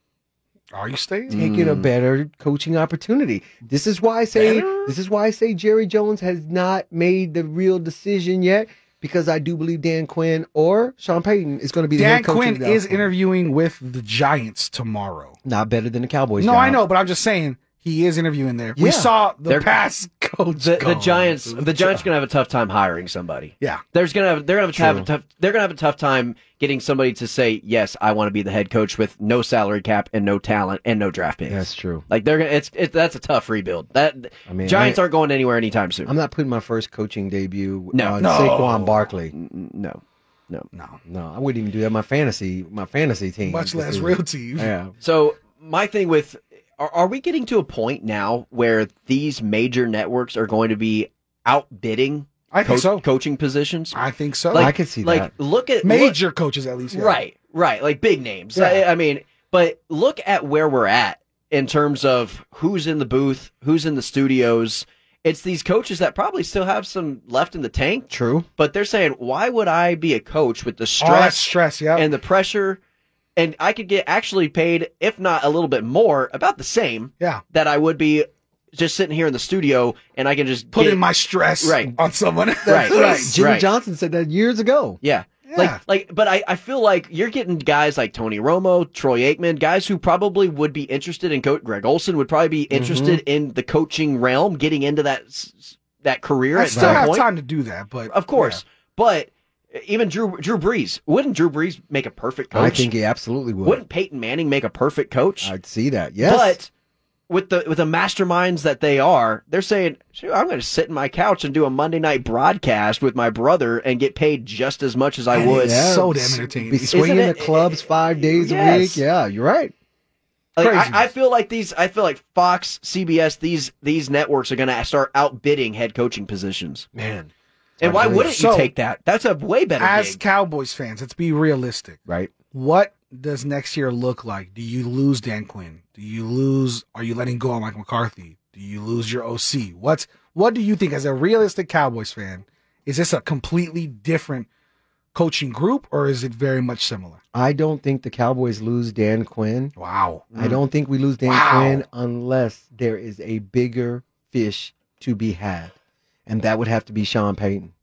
are you staying? taking a hmm. better coaching opportunity. This is why I say Better? this is why I say Jerry Jones has not made the real decision yet because I do believe Dan Quinn or Sean Payton is going to be the Dan head coach. Quinn the is interviewing with the Giants tomorrow. not better than the Cowboys. no, job. I know, but I'm just saying he is interviewing there. We Yeah. saw the They're- past coach. The, the go. Giants, the Giants, gonna have a tough time hiring somebody. Yeah. There's gonna have, they're gonna have, to have a tough, they're gonna have a tough time getting somebody to say yes, I want to be the head coach with no salary cap and no talent and no draft picks. That's true. Like they're gonna, it's it, that's a tough rebuild. That I mean, Giants I- aren't going anywhere anytime soon. I'm not putting my first coaching debut No. on No. Saquon Barkley. no, no. No, No, I wouldn't even do that. My fantasy, my fantasy team, much less real team. Yeah, So my thing with are, are we getting to a point now where these major networks are going to be outbidding I think coach- so. coaching positions? I think so. Like, I could see like that. look at look- Major coaches, at least. yeah. Right, right. Like big names. Yeah. I, I mean, but look at where we're at in terms of who's in the booth, who's in the studios. It's these coaches that probably still have some left in the tank, true. but they're saying, why would I be a coach with the stress stress. Yeah. and the pressure? And I could get actually paid, if not a little bit more, about the same yeah. that I would be just sitting here in the studio and I can just put get- my stress Right. on someone else. Right, Right. Jimmy Right. Johnson said that years ago. Yeah. Yeah. Like, like, but I, I feel like you're getting guys like Tony Romo, Troy Aikman, guys who probably would be interested in coach. Greg Olsen would probably be interested Mm-hmm. in the coaching realm, getting into that s- s- that career I at still some have point. time to do that, but Of course, but even Drew Drew Brees wouldn't Drew Brees make a perfect coach? I think he absolutely would. Wouldn't Peyton Manning make a perfect coach? I'd see that. Yes. But with the with the masterminds that they are, they're saying, "Shoot, I'm going to sit in my couch and do a Monday night broadcast with my brother and get paid just as much as I would." Yeah, so damn entertaining. Be swinging Isn't the it- clubs five days a week. Yeah, you're right. Like, I, I feel like these. I feel like Fox, CBS, these these networks are going to start outbidding head coaching positions. Man. And why wouldn't you So- take that? That's a way better As gig. Cowboys fans, let's be realistic. Right. What does next year look like? Do you lose Dan Quinn? Do you lose? Are you letting go of Mike McCarthy? Do you lose your OC? What's what do you think as a realistic Cowboys fan? Is this a completely different coaching group, or is it very much similar? I don't think the Cowboys lose Dan Quinn. Wow. I don't think we lose Dan Wow. Quinn unless there is a bigger fish to be had, and that would have to be Sean Payton.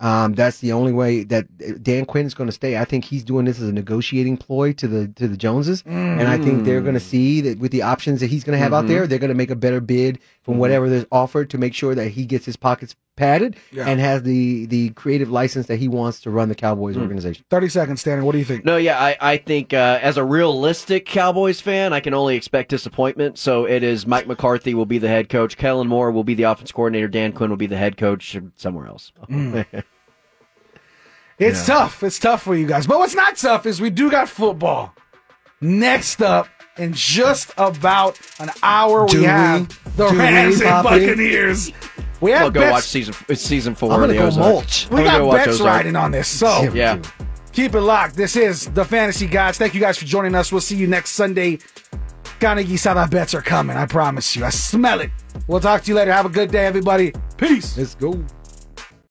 Um, that's the only way that Dan Quinn is going to stay. I think he's doing this as a negotiating ploy to the to the Joneses, and I think they're going to see that with the options that he's going to have out Mhm. there, they're going to make a better bid from whatever there's offered to make sure that he gets his pockets padded Yeah. and has the the creative license that he wants to run the Cowboys organization. Thirty seconds, Stanley. What do you think? No, yeah, I, I think uh, as a realistic Cowboys fan, I can only expect disappointment. So it is Mike McCarthy will be the head coach, Kellen Moore will be the offense coordinator, Dan Quinn will be the head coach somewhere else. Mm. It's tough. It's tough for you guys. But what's not tough is we do got football. Next up, in just about an hour, Do we we? have the Do we, Rams and Buccaneers. We have We'll go bets. watch season it's season 4 I'm gonna the go Ozark. mulch. We I'm got go bets Ozark. riding on this. So Yeah. keep it locked. This is the Fantasy Gods. Thank you guys for joining us. We'll see you next Sunday. Carnegie Sada bets are coming. I promise you. I smell it. We'll talk to you later. Have a good day, everybody. Peace. Let's go.